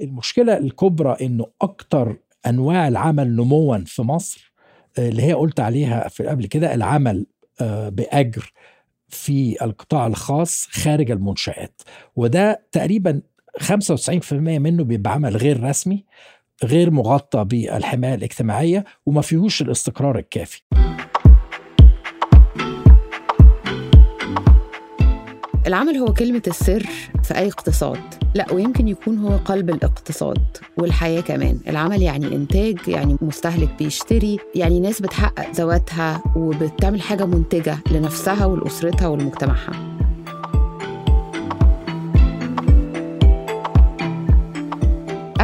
المشكلة الكبرى إنه أكتر أنواع العمل نموا في مصر آه، اللي هي قلت عليها في قبل كده العمل آه، بأجر في القطاع الخاص خارج المنشآت. وده تقريبا 95% منه بيبقى عمل غير رسمي غير مغطى بالحماية الاجتماعية وما فيهوش الاستقرار الكافي. العمل هو كلمة السر في أي اقتصاد. لا ويمكن يكون هو قلب الاقتصاد والحياة كمان. العمل يعني إنتاج يعني مستهلك بيشتري يعني ناس بتحقق ذواتها وبتعمل حاجة منتجة لنفسها ولأسرتها ولمجتمعها.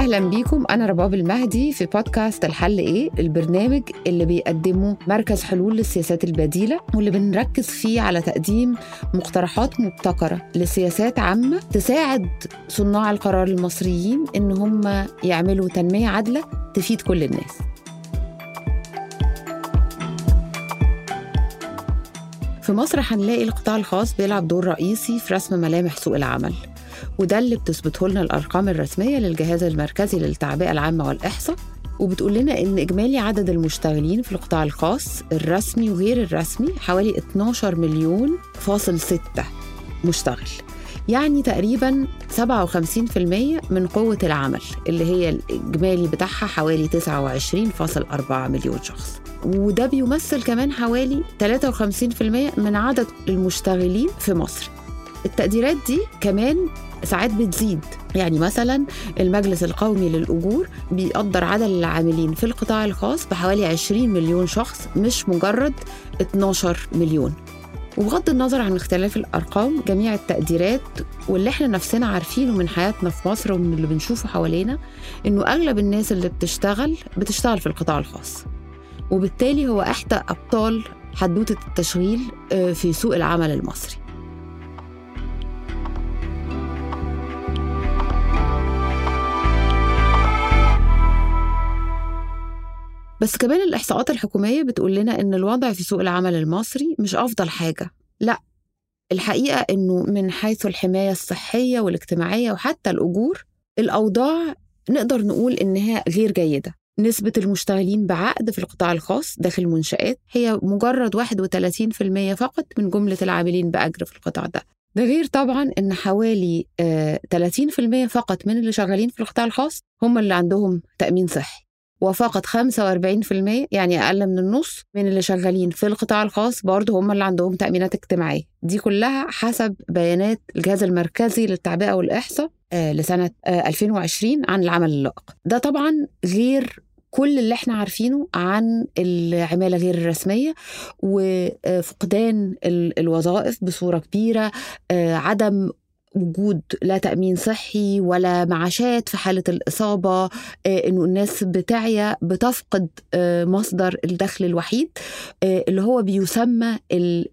أهلا بيكم. أنا رباب المهدي في بودكاست الحل إيه البرنامج اللي بيقدمه مركز حلول للسياسات البديلة واللي بنركز فيه على تقديم مقترحات مبتكرة لسياسات عامة تساعد صناع القرار المصريين إن هم يعملوا تنمية عادلة تفيد كل الناس. في مصر هنلاقي القطاع الخاص بيلعب دور رئيسي في رسم ملامح سوق العمل. وده اللي بتثبته لنا الأرقام الرسمية للجهاز المركزي للتعبئة العامة والإحصاء وبتقول لنا إن إجمالي عدد المشتغلين في القطاع الخاص الرسمي وغير الرسمي حوالي 12 مليون فاصل 6 مشتغل. يعني تقريبا 57% من قوة العمل اللي هي الإجمالي بتاعها حوالي 29.4 مليون شخص. وده بيمثل كمان حوالي 53% من عدد المشتغلين في مصر. التقديرات دي كمان ساعات بتزيد. يعني مثلا المجلس القومي للأجور بيقدر عدد العاملين في القطاع الخاص بحوالي 20 مليون شخص مش مجرد 12 مليون. وبغض النظر عن اختلاف الأرقام جميع التقديرات واللي إحنا نفسنا عارفينه من حياتنا في مصر ومن اللي بنشوفه حوالينا إنه أغلب الناس اللي بتشتغل بتشتغل في القطاع الخاص. وبالتالي هو إحدى أبطال حدوتة التشغيل آه، في سوق العمل المصري. بس كمان الإحصاءات الحكومية بتقول لنا إن الوضع في سوق العمل المصري مش أفضل حاجة. لأ الحقيقة إنه من حيث الحماية الصحية والاجتماعية وحتى الأجور الأوضاع نقدر نقول إنها غير جيدة. نسبة المشتغلين بعقد في القطاع الخاص داخل المنشآت هي مجرد 31% فقط من جملة العاملين بأجر في القطاع ده. ده غير طبعا إن حوالي 30% فقط من اللي شغالين في القطاع الخاص هم اللي عندهم تأمين صحي. وفقط 45% يعني أقل من النص من اللي شغالين في القطاع الخاص برضه هم اللي عندهم تأمينات اجتماعية. دي كلها حسب بيانات الجهاز المركزي للتعبئة والإحصاء آه، لسنة 2020 آه، عن العمل اللائق. ده طبعا غير كل اللي إحنا عارفينه عن العمالة غير الرسمية وفقدان الوظائف بصورة كبيرة آه، عدم وجود لا تأمين صحي ولا معاشات في حالة الإصابة آه، إنه الناس بتعيا بتفقد آه، مصدر الدخل الوحيد آه، اللي هو بيسمى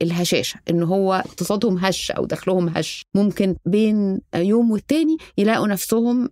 الهشاشة إنه هو اقتصادهم هش أو دخلهم هش. ممكن بين يوم والتاني يلاقوا نفسهم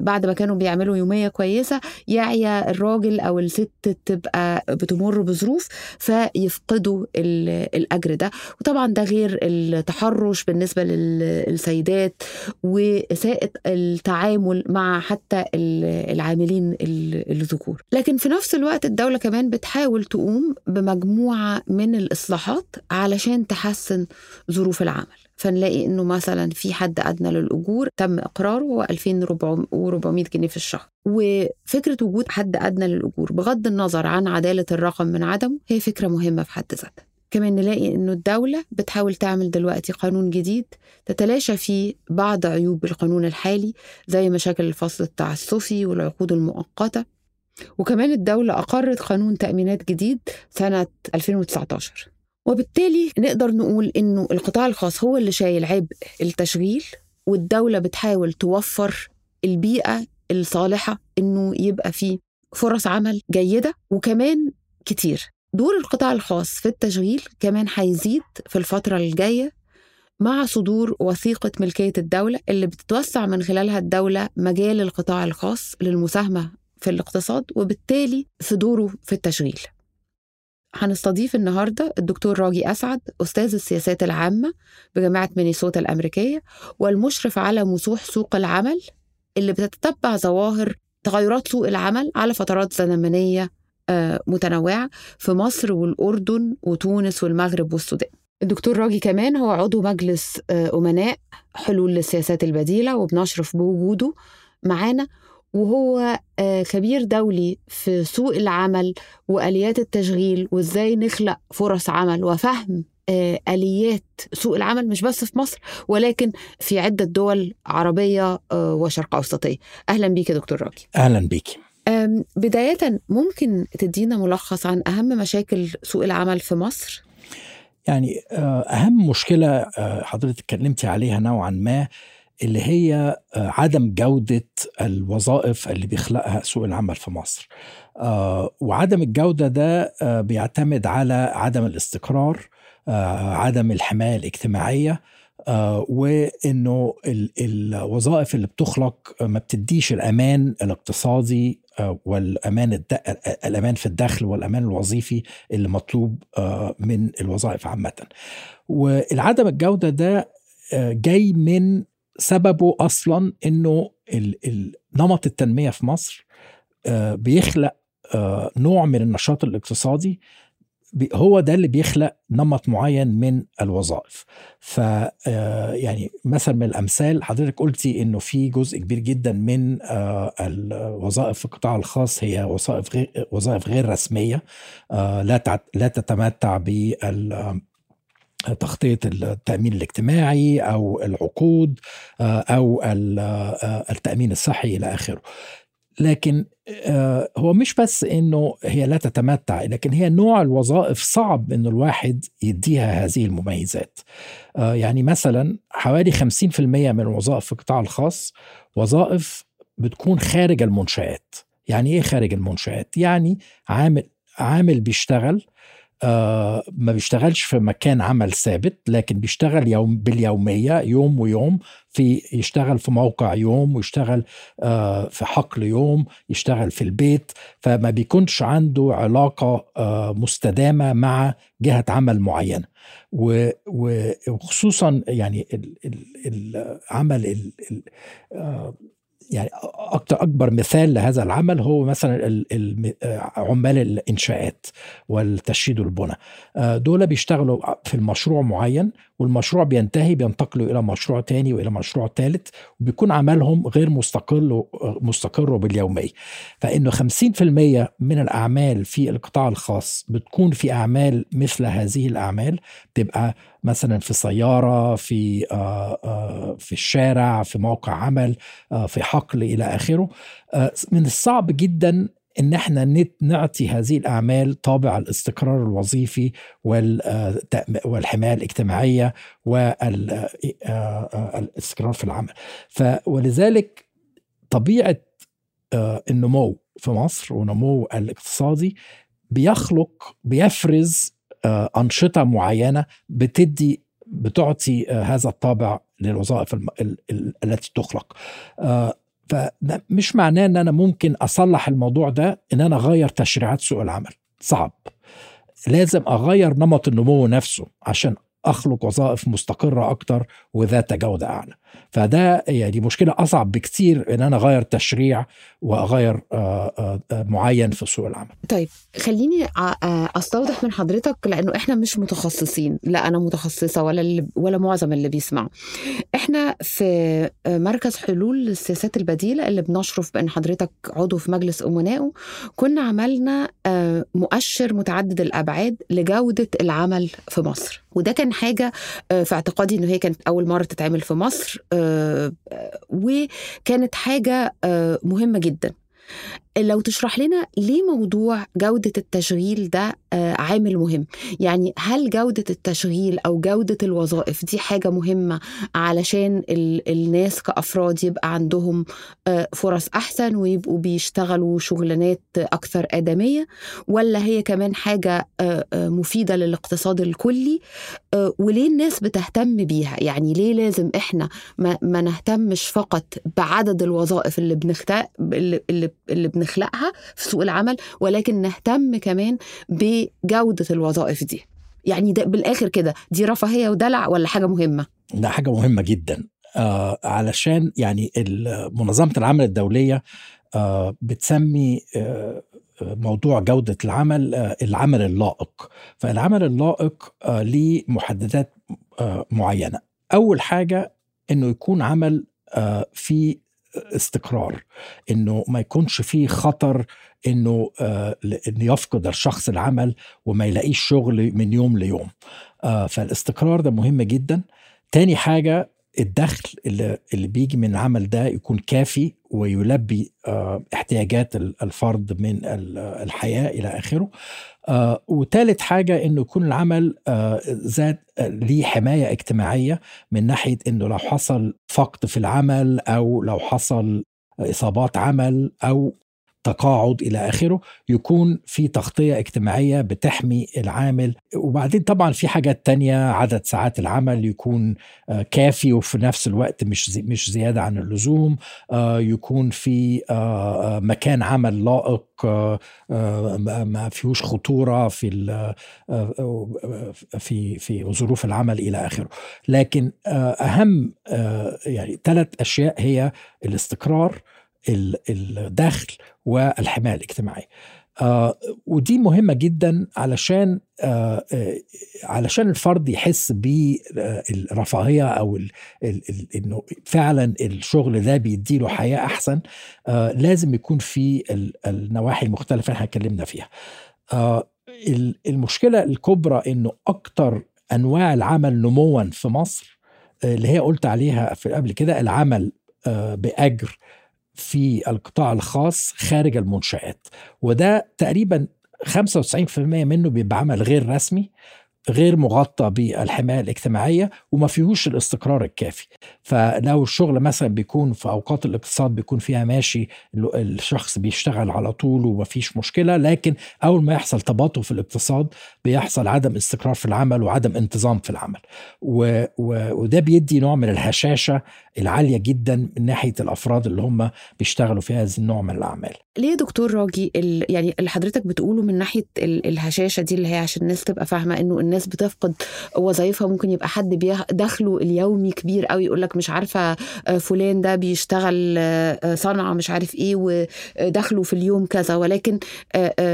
بعد ما كانوا بيعملوا يومية كويسة يعيا الراجل أو الست تبقى بتمر بظروف فيفقدوا الأجر ده. وطبعا ده غير التحرش بالنسبة للسيدات السيدات وإساءة التعامل مع حتى العاملين الذكور. لكن في نفس الوقت الدولة كمان بتحاول تقوم بمجموعة من الإصلاحات علشان تحسن ظروف العمل. فنلاقي إنه مثلا في حد أدنى للأجور تم إقراره هو 2400 جنيه في الشهر. وفكرة وجود حد أدنى للأجور بغض النظر عن عدالة الرقم من عدمه هي فكرة مهمة في حد ذاتها. كمان نلاقي إنه الدولة بتحاول تعمل دلوقتي قانون جديد تتلاشى فيه بعض عيوب القانون الحالي زي مشاكل الفصل التعسفي والعقود المؤقتة. وكمان الدولة أقرت قانون تأمينات جديد سنة 2019 وبالتالي نقدر نقول إنه القطاع الخاص هو اللي شايل عبء التشغيل والدولة بتحاول توفر البيئة الصالحة إنه يبقى فيه فرص عمل جيدة وكمان كتير. دور القطاع الخاص في التشغيل كمان هيزيد في الفترة الجاية مع صدور وثيقة ملكية الدولة اللي بتتوسع من خلالها الدولة مجال القطاع الخاص للمساهمة في الاقتصاد وبالتالي في دوره في التشغيل هنستضيف النهاردة الدكتور راجي أسعد أستاذ السياسات العامة بجامعة مينيسوتا الأمريكية والمشرف على مسوح سوق العمل اللي بتتبع ظواهر تغيرات سوق العمل على فترات زمنية متنوعة في مصر والأردن وتونس والمغرب والسودان. الدكتور راجي كمان هو عضو مجلس آه، أمناء حلول للسياسات البديلة وبنشرف بوجوده معانا وهو آه، خبير دولي في سوق العمل وآليات التشغيل وإزاي نخلق فرص عمل وفهم آه، آليات سوق العمل مش بس في مصر ولكن في عدة دول عربية آه، وشرق أوسطية. أهلا بيك يا دكتور راجي. أهلا بيك. آم، بداية ممكن تدينا ملخص عن أهم مشاكل سوق العمل في مصر؟ يعني آه، أهم مشكلة آه، حضرتك اتكلمتي عليها نوعا ما اللي هي آه، عدم جودة الوظائف اللي بيخلقها سوق العمل في مصر. وعدم الجودة ده بيعتمد على عدم الاستقرار عدم الحماية الاجتماعية آه، وإنه ال- الوظائف اللي بتخلق ما بتديش الأمان الاقتصادي آه، والأمان. الأمان في الدخل والأمان الوظيفي اللي مطلوب آه، من الوظائف عامة والعدم الجودة ده آه، جاي من سببه أصلا إنه نمط التنمية في مصر آه، بيخلق آه، نوع من النشاط الاقتصادي هو ده اللي بيخلق نمط معين من الوظائف. ف آه، يعني مثلا من الأمثال حضرتك قلتي إنه في جزء كبير جدا من آه، الوظائف في القطاع الخاص هي وظائف غير وظائف غير رسمية آه، لا لا تتمتع بال تغطية التأمين الاجتماعي أو العقود أو ال- التأمين الصحي إلى آخره. لكن هو مش بس إنه هي لا تتمتع لكن هي نوع الوظائف صعب ان الواحد يديها هذه المميزات. آه، يعني مثلا حوالي 50% من الوظائف في القطاع الخاص وظائف بتكون خارج المنشآت. يعني إيه خارج المنشآت؟ يعني عامل عامل بيشتغل آه ما بيشتغلش في مكان عمل ثابت لكن بيشتغل يوم باليومية يوم ويوم. في يشتغل في موقع يوم ويشتغل آه في حقل يوم يشتغل في البيت. فما بيكونش عنده علاقة آه مستدامة مع جهة عمل معينة. وخصوصا يعني ال- ال- العمل ال- ال- يعني أكتر أكبر مثال لهذا العمل هو مثلا ال- عمال الإنشاءات والتشييد والبناء آه، دول بيشتغلوا في المشروع معين والمشروع بينتهي بينتقلوا إلى مشروع تاني وإلى مشروع ثالث وبيكون عملهم غير مستقل مستقر باليوميه فإنه 50% من الأعمال في القطاع الخاص بتكون في أعمال مثل هذه الأعمال تبقى مثلا في سيارة في آه، آه، في الشارع في موقع عمل آه، في حقل إلى آخره. من الصعب جدا إن إحنا نعطي هذه الأعمال طابع الاستقرار الوظيفي والتأم- والحماية الاجتماعية والاستقرار في العمل. ولذلك طبيعة آه، النمو في مصر ونمو الاقتصادي بيخلق بيفرز آه، أنشطة معينة بتدي بتعطي آه، هذا الطابع للوظائف التي تخلق. آه، فده مش معناه إن أنا ممكن أصلح الموضوع ده إن أنا أغير تشريعات سوق العمل. صعب. لازم أغير نمط النمو نفسه عشان أخلق وظائف مستقرة أكتر وذات جودة أعلى. فده يعني مشكلة أصعب بكتير إن أنا أغير تشريع وأغير آه، آه، آه، معين في سوق العمل. طيب خليني أستوضح من حضرتك لأنه إحنا مش متخصصين. لا أنا متخصصة ولا اللي ولا معظم اللي بيسمعوا. إحنا في مركز حلول للسياسات البديلة اللي بنشرف بأن حضرتك عضو في مجلس أمنائه كنا عملنا مؤشر متعدد الأبعاد لجودة العمل في مصر. وده كان حاجة في اعتقادي إنه هي كانت أول مرة تتعمل في مصر. وكانت حاجة آه، مهمة جدا. لو تشرح لنا ليه موضوع جودة التشغيل ده آه، عامل مهم؟ يعني هل جودة التشغيل أو جودة الوظائف دي حاجة مهمة علشان ال- الناس كأفراد يبقى عندهم آه، فرص أحسن ويبقوا بيشتغلوا شغلانات أكثر آدمية ولا هي كمان حاجة آه، مفيدة للاقتصاد الكلي وليه الناس بتهتم بيها؟ يعني ليه لازم إحنا ما, ما نهتمش فقط بعدد الوظائف اللي بنخت... اللي, اللي, اللي بنخلقها في سوق العمل ولكن نهتم كمان بجودة الوظائف دي. يعني ده بالآخر كده دي رفاهية ودلع ولا حاجة مهمة؟ ده حاجة مهمة جدا. آه علشان يعني منظمة العمل الدولية آه بتسمي آه موضوع جودة العمل العمل اللائق. فالعمل اللائق ليه محددات معينة. أول حاجة أنه يكون عمل في استقرار إنه ما يكونش فيه خطر إنه آه انه يفقد الشخص العمل وما يلاقيش شغل من يوم ليوم. آه فالاستقرار ده مهم جدا. تاني حاجة الدخل اللي, اللي بيجي من العمل ده يكون كافي ويلبي آه احتياجات الفرد من الحياة إلى آخره. آه وثالث حاجة إنه يكون العمل ذات آه ليه حماية اجتماعية من ناحية إنه لو حصل فقد في العمل أو لو حصل إصابات عمل أو تقاعد إلى آخره يكون في تغطية اجتماعية بتحمي العامل. وبعدين طبعا في حاجات تانية عدد ساعات العمل يكون كافي وفي نفس الوقت مش زي مش زيادة عن اللزوم. يكون في مكان عمل لائق ما فيهوش خطورة في في في ظروف العمل إلى آخره. لكن أهم يعني ثلاث أشياء هي الاستقرار الدخل والحماية الاجتماعية آه ودي مهمة جدا علشان آه آه علشان الفرد يحس بالرفاهيه أو ال ال ال إنه فعلا الشغل ده بيديله حياة أحسن آه لازم يكون في النواحي المختلفة اللي اتكلمنا فيها. آه المشكلة الكبرى إنه أكتر أنواع العمل نموا في مصر اللي هي قلت عليها في قبل كده العمل آه بأجر في القطاع الخاص خارج المنشآت وده تقريبا 95% منه بيبقى عمل غير رسمي. غير مغطى بالحماية الاجتماعية وما فيهوش الاستقرار الكافي. فلو الشغل مثلا بيكون في أوقات الاقتصاد بيكون فيها ماشي الشخص بيشتغل على طول وما فيش مشكلة لكن أول ما يحصل تباطؤ في الاقتصاد بيحصل عدم استقرار في العمل وعدم انتظام في العمل. و و وده بيدي نوع من الهشاشة العالية جدا من ناحية الأفراد اللي هم بيشتغلوا في هذا النوع من الأعمال. ليه دكتور راجي يعني اللي حضرتك بتقوله من ناحية الهشاشة دي اللي هي عشان الناس تبقى فاهمة إنه الناس بتفقد وظائفها ممكن يبقى حد دخله اليومي كبير قوي يقول لك مش عارفة فلان ده بيشتغل صنعة مش عارف إيه ودخله في اليوم كذا ولكن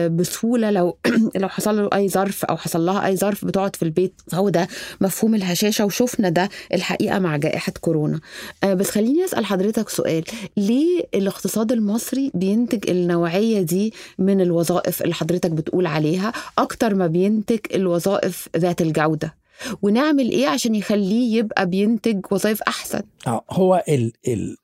بسهولة لو لو حصل له أي ظرف أو حصل لها أي ظرف بتقعد في البيت. فهو ده مفهوم الهشاشة وشفنا ده الحقيقة مع جائحة كورونا. بس خليني أسأل حضرتك سؤال. ليه الاقتصاد المصري بينتج النوعية دي من الوظائف اللي حضرتك بتقول عليها أكتر ما بينتج الوظائف ذات الجودة. ونعمل إيه عشان يخليه يبقى بينتج وظائف أحسن؟ هو ال ال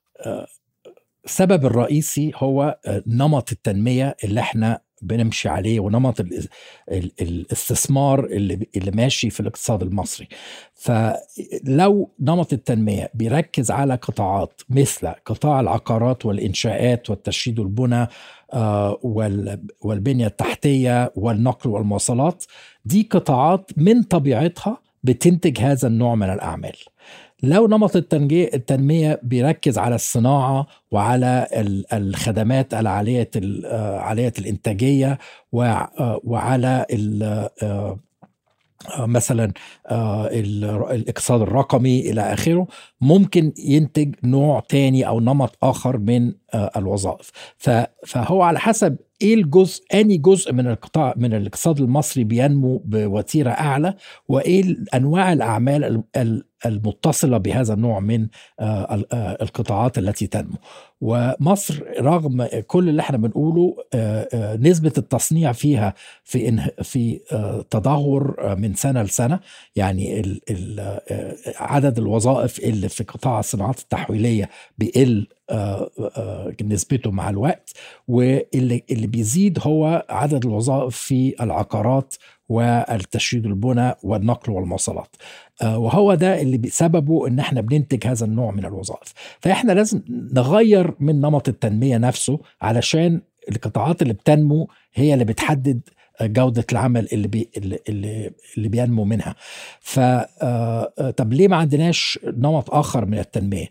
السبب الرئيسي هو نمط التنمية اللي إحنا بنمشي عليه ونمط ال ال الاستثمار اللي اللي ماشي في الاقتصاد المصري. فلو نمط التنمية بيركز على قطاعات مثل قطاع العقارات والإنشاءات والتشييد والبنى والبنية التحتية والنقل والمواصلات دي قطاعات من طبيعتها بتنتج هذا النوع من الأعمال. لو نمط التنمية بيركز على الصناعة وعلى الخدمات العالية عالية الإنتاجية وعلى مثلا الاقتصاد الرقمي إلى آخره ممكن ينتج نوع تاني أو نمط آخر من الوظائف. فهو على حسب إيه الجزء اني جزء من القطاع من الاقتصاد المصري بينمو بوتيرة أعلى وإيه أنواع الأعمال المتصلة بهذا النوع من القطاعات التي تنمو. ومصر رغم كل اللي إحنا بنقوله نسبة التصنيع فيها في في تدهور من سنة لسنة. يعني عدد الوظائف اللي في قطاع الصناعات التحويلية بيقل نسبته مع الوقت. واللي اللي بيزيد هو عدد الوظائف في العقارات والتشييد البنى والنقل والمواصلات. وهو ده اللي بسببه إن إحنا بننتج هذا النوع من الوظائف. فإحنا لازم نغير من نمط التنمية نفسه علشان القطاعات اللي بتنمو هي اللي بتحدد جودة العمل اللي بي اللي اللي بينمو منها. ف طب ليه ما عندناش نمط آخر من التنمية؟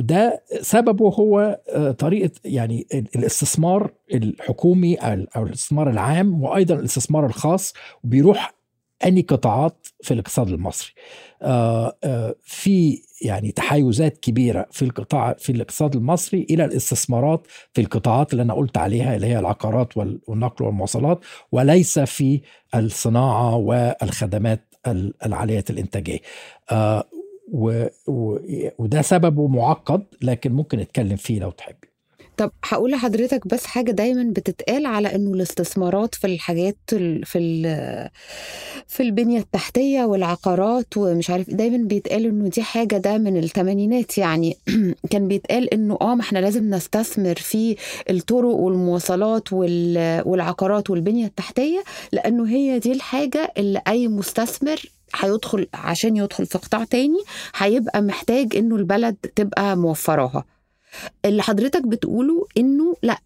ده سببه هو طريقة يعني الاستثمار الحكومي أو الاستثمار العام وأيضا الاستثمار الخاص بيروح أني قطاعات في الاقتصاد المصري. آه، آه، في يعني تحيزات كبيرة في القطاع في الاقتصاد المصري إلى الاستثمارات في القطاعات اللي أنا قلت عليها اللي هي العقارات والنقل والمواصلات وليس في الصناعة والخدمات العالية الإنتاجية. آه، وده سببه معقد لكن ممكن نتكلم فيه لو تحبي طب هقول لحضرتك بس حاجة دايما بتتقال على إنه الاستثمارات في الحاجات في في البنية التحتية والعقارات ومش عارف دايما بيتقال إنه دي حاجة ده من الثمانينات يعني. كان بيتقال إنه آه ما إحنا لازم نستثمر في الطرق والمواصلات والعقارات والبنية التحتية لأنه هي دي الحاجة اللي أي مستثمر هيدخل عشان يدخل في قطاع تاني هيبقى محتاج إنه البلد تبقى موفراها. اللي حضرتك بتقوله إنه لأ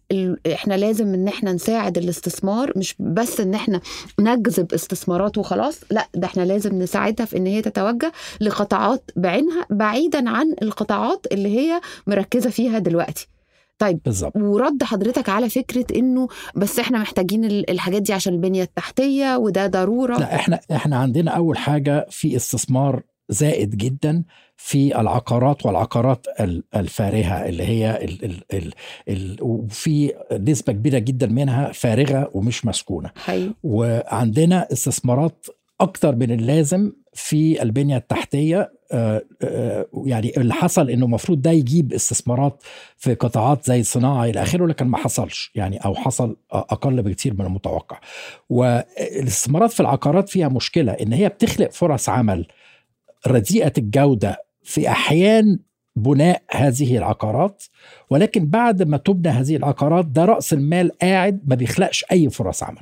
إحنا لازم إن إحنا نساعد الاستثمار مش بس إن إحنا نجذب استثمارات وخلاص لأ ده إحنا لازم نساعدها في إن هي تتوجه لقطاعات بعينها بعيدا عن القطاعات اللي هي مركزة فيها دلوقتي طيب بالزبط. ورد حضرتك على فكرة إنه بس إحنا محتاجين الحاجات دي عشان البنية التحتية وده ضرورة لأ إحنا إحنا عندنا أول حاجة في استثمار زائد جدا في العقارات والعقارات الفارهة اللي هي ال ال ال ال وفي نسبة كبيرة جدا منها فارغة ومش مسكونة حقيقي. وعندنا استثمارات أكتر من اللازم في البنية التحتية آه، آه، يعني اللي حصل إنه المفروض ده يجيب استثمارات في قطاعات زي الصناعه إلى آخره لكن ما حصلش يعني أو حصل أقل بكثير من المتوقع والإستثمارات في العقارات فيها مشكلة إن هي بتخلق فرص عمل رديئة الجودة في أحيان بناء هذه العقارات ولكن بعد ما تبنى هذه العقارات ده رأس المال قاعد ما بيخلقش أي فرص عمل.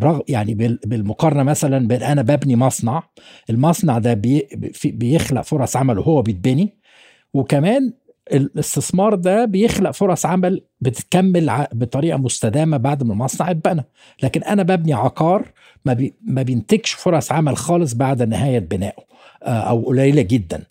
رغم يعني بالمقارنة مثلا بين أنا ببني مصنع المصنع ده بي بيخلق فرص عمل وهو بيتبني وكمان الاستثمار ده بيخلق فرص عمل بتكمل بطريقة مستدامة بعد ما المصنع اتبنى. لكن أنا ببني عقار ما, بي ما بينتجش فرص عمل خالص بعد نهاية بنائه. أو قليلة جدا.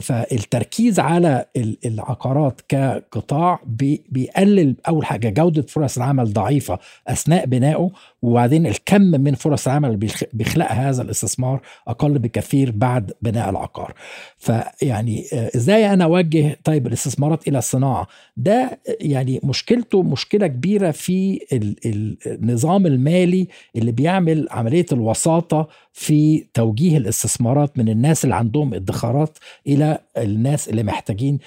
فالتركيز على العقارات كقطاع بيقلل أول حاجة جودة فرص العمل ضعيفة أثناء بنائه وبعدين الكم من فرص العمل اللي بيخلقها هذا الاستثمار أقل بكثير بعد بناء العقار فيعني آه، إزاي أنا أوجه طيب الاستثمارات إلى الصناعة ده يعني مشكلته مشكلة كبيرة في النظام المالي اللي بيعمل عملية الوساطة في توجيه الاستثمارات من الناس اللي عندهم ادخارات إلى الناس اللي محتاجين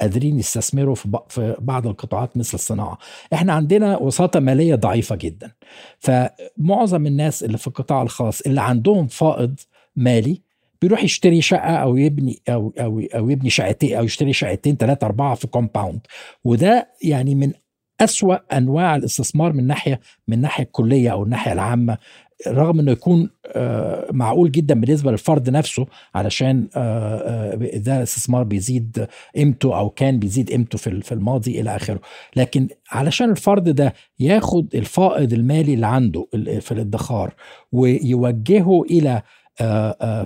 قادرين يستثمروا في بعض القطاعات مثل الصناعة. إحنا عندنا وساطة مالية ضعيفة جدا. فمعظم الناس اللي في القطاع الخاص اللي عندهم فائض مالي بيروح يشتري شقة أو يبني أو أو أو يبني شقتين أو يشتري شقتين ثلاثة أربعة في كومباوند وده يعني من أسوأ أنواع الاستثمار من ناحية من ناحية الكلية أو الناحية العامة. رغم إنه يكون آه، معقول جدا بالنسبة للفرد نفسه علشان آه، آه، ده استثمار بيزيد قيمته أو كان بيزيد قيمته في الماضي إلى آخره. لكن علشان الفرد ده ياخد الفائض المالي اللي عنده في الادخار ويوجهه إلى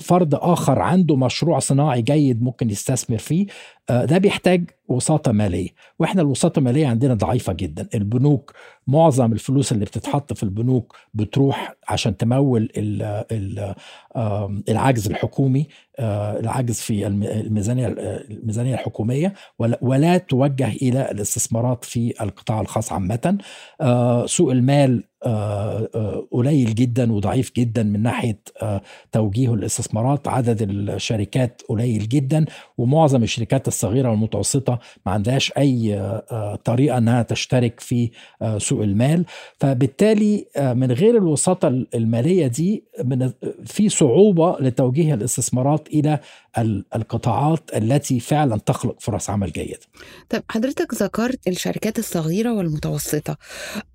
فرد آخر عنده مشروع صناعي جيد ممكن يستثمر فيه ده بيحتاج وساطة مالية. وإحنا الوساطة المالية عندنا ضعيفة جدا. البنوك معظم الفلوس اللي بتتحط في البنوك بتروح عشان تمول العجز الحكومي آه، العجز في الميزانية الميزانية الحكومية ولا توجه إلى الاستثمارات في القطاع الخاص عامة. آه، سوق المال آه، قليل جدا وضعيف جدا من ناحية توجيه الاستثمارات. عدد الشركات قليل جدا ومعظم الشركات الصغيرة والمتوسطة ما عندهاش أي طريقة إنها تشترك في سوق المال. فبالتالي من غير الوساطة المالية دي في صعوبة لتوجيه الاستثمارات إلى القطاعات التي فعلا تخلق فرص عمل جيدة. طيب حضرتك ذكرت الشركات الصغيرة والمتوسطة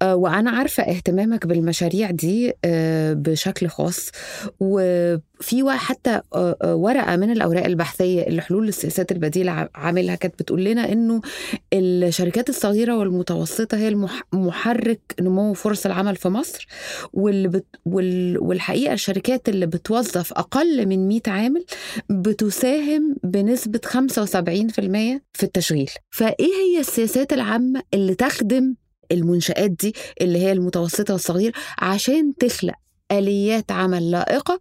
آه، وأنا عارفة اهتمامك بالمشاريع دي آه، بشكل خاص وفي حتى آه، ورقة من الأوراق البحثية اللي حلول السياسات البديلة عاملها كانت بتقول لنا إنه الشركات الصغيرة والمتوسطة هي المحرك نمو فرص العمل في مصر واللي بت والحقيقة الشركات اللي بتوظف أقل من 100 عامل بت تساهم بنسبة 75% في التشغيل. فإيه هي السياسات العامة اللي تخدم المنشآت دي اللي هي المتوسطة والصغير عشان تخلق آليات عمل لائقة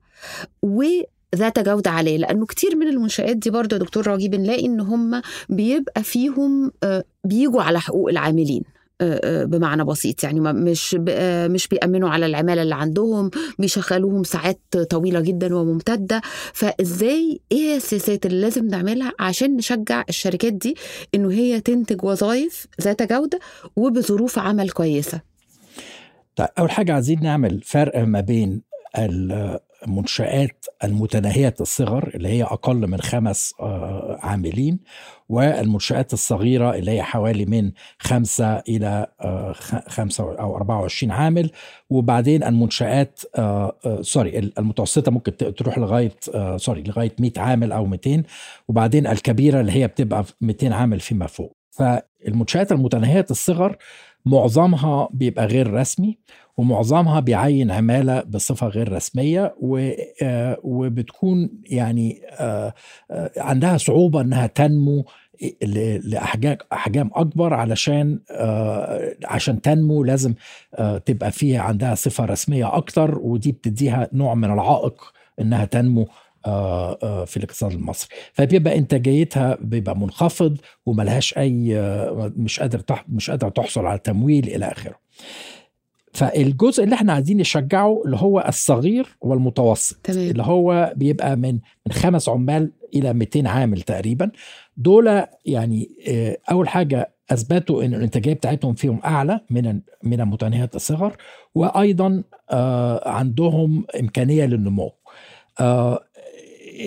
وذات جودة عالية. لأنه كتير من المنشآت دي برضه يا دكتور راجي بنلاقي إن هم بيبقى فيهم آه، بيجوا على حقوق العاملين آه، آه، بمعنى بسيط. يعني مش مش بيأمنوا على العمالة اللي عندهم بيشغلوهم ساعات طويلة جدا وممتدة. فإزاي إيه السياسات اللي لازم نعملها عشان نشجع الشركات دي إنه هي تنتج وظائف ذات جودة وبظروف عمل كويسة؟ طيب أول حاجة عايزين نعمل فرق ما بين المنشآت المتناهية الصغر اللي هي أقل من خمس آه، عاملين والمنشآت الصغيرة اللي هي حوالي من خمسة إلى آه، خمسة أو 24 عامل وبعدين المنشآت آه، sorry المتوسطة ممكن تروح لغاية sorry لغاية 100 عامل أو 200 وبعدين الكبيرة اللي هي بتبقى 200 عامل فيما فوق. فالمنشآت المتناهية الصغر معظمها بيبقى غير رسمي ومعظمها بيعين عمالة بصفة غير رسمية آه، وبتكون يعني آه، آه، عندها صعوبة إنها تنمو ل- لأحجام أحجام أكبر علشان عشان تنمو لازم تبقى فيها عندها صفة رسمية أكتر ودي بتديها نوع من العائق إنها تنمو في الاقتصاد المصري. فبيبقى إنتاجيتها بيبقى منخفض وملهاش أي آه، مش قادر تح- مش قادرة تحصل على تمويل إلى آخره. فالجزء اللي إحنا عايزين نشجعه اللي هو الصغير والمتوسط تمام. اللي هو بيبقى من من خمس عمال إلى 200 عامل تقريبا. دول يعني آه، أول حاجة أثبتوا إن الإنتاجية بتاعتهم فيهم أعلى من من متناهيه الصغر. وأيضا آه، عندهم إمكانية للنمو. آه،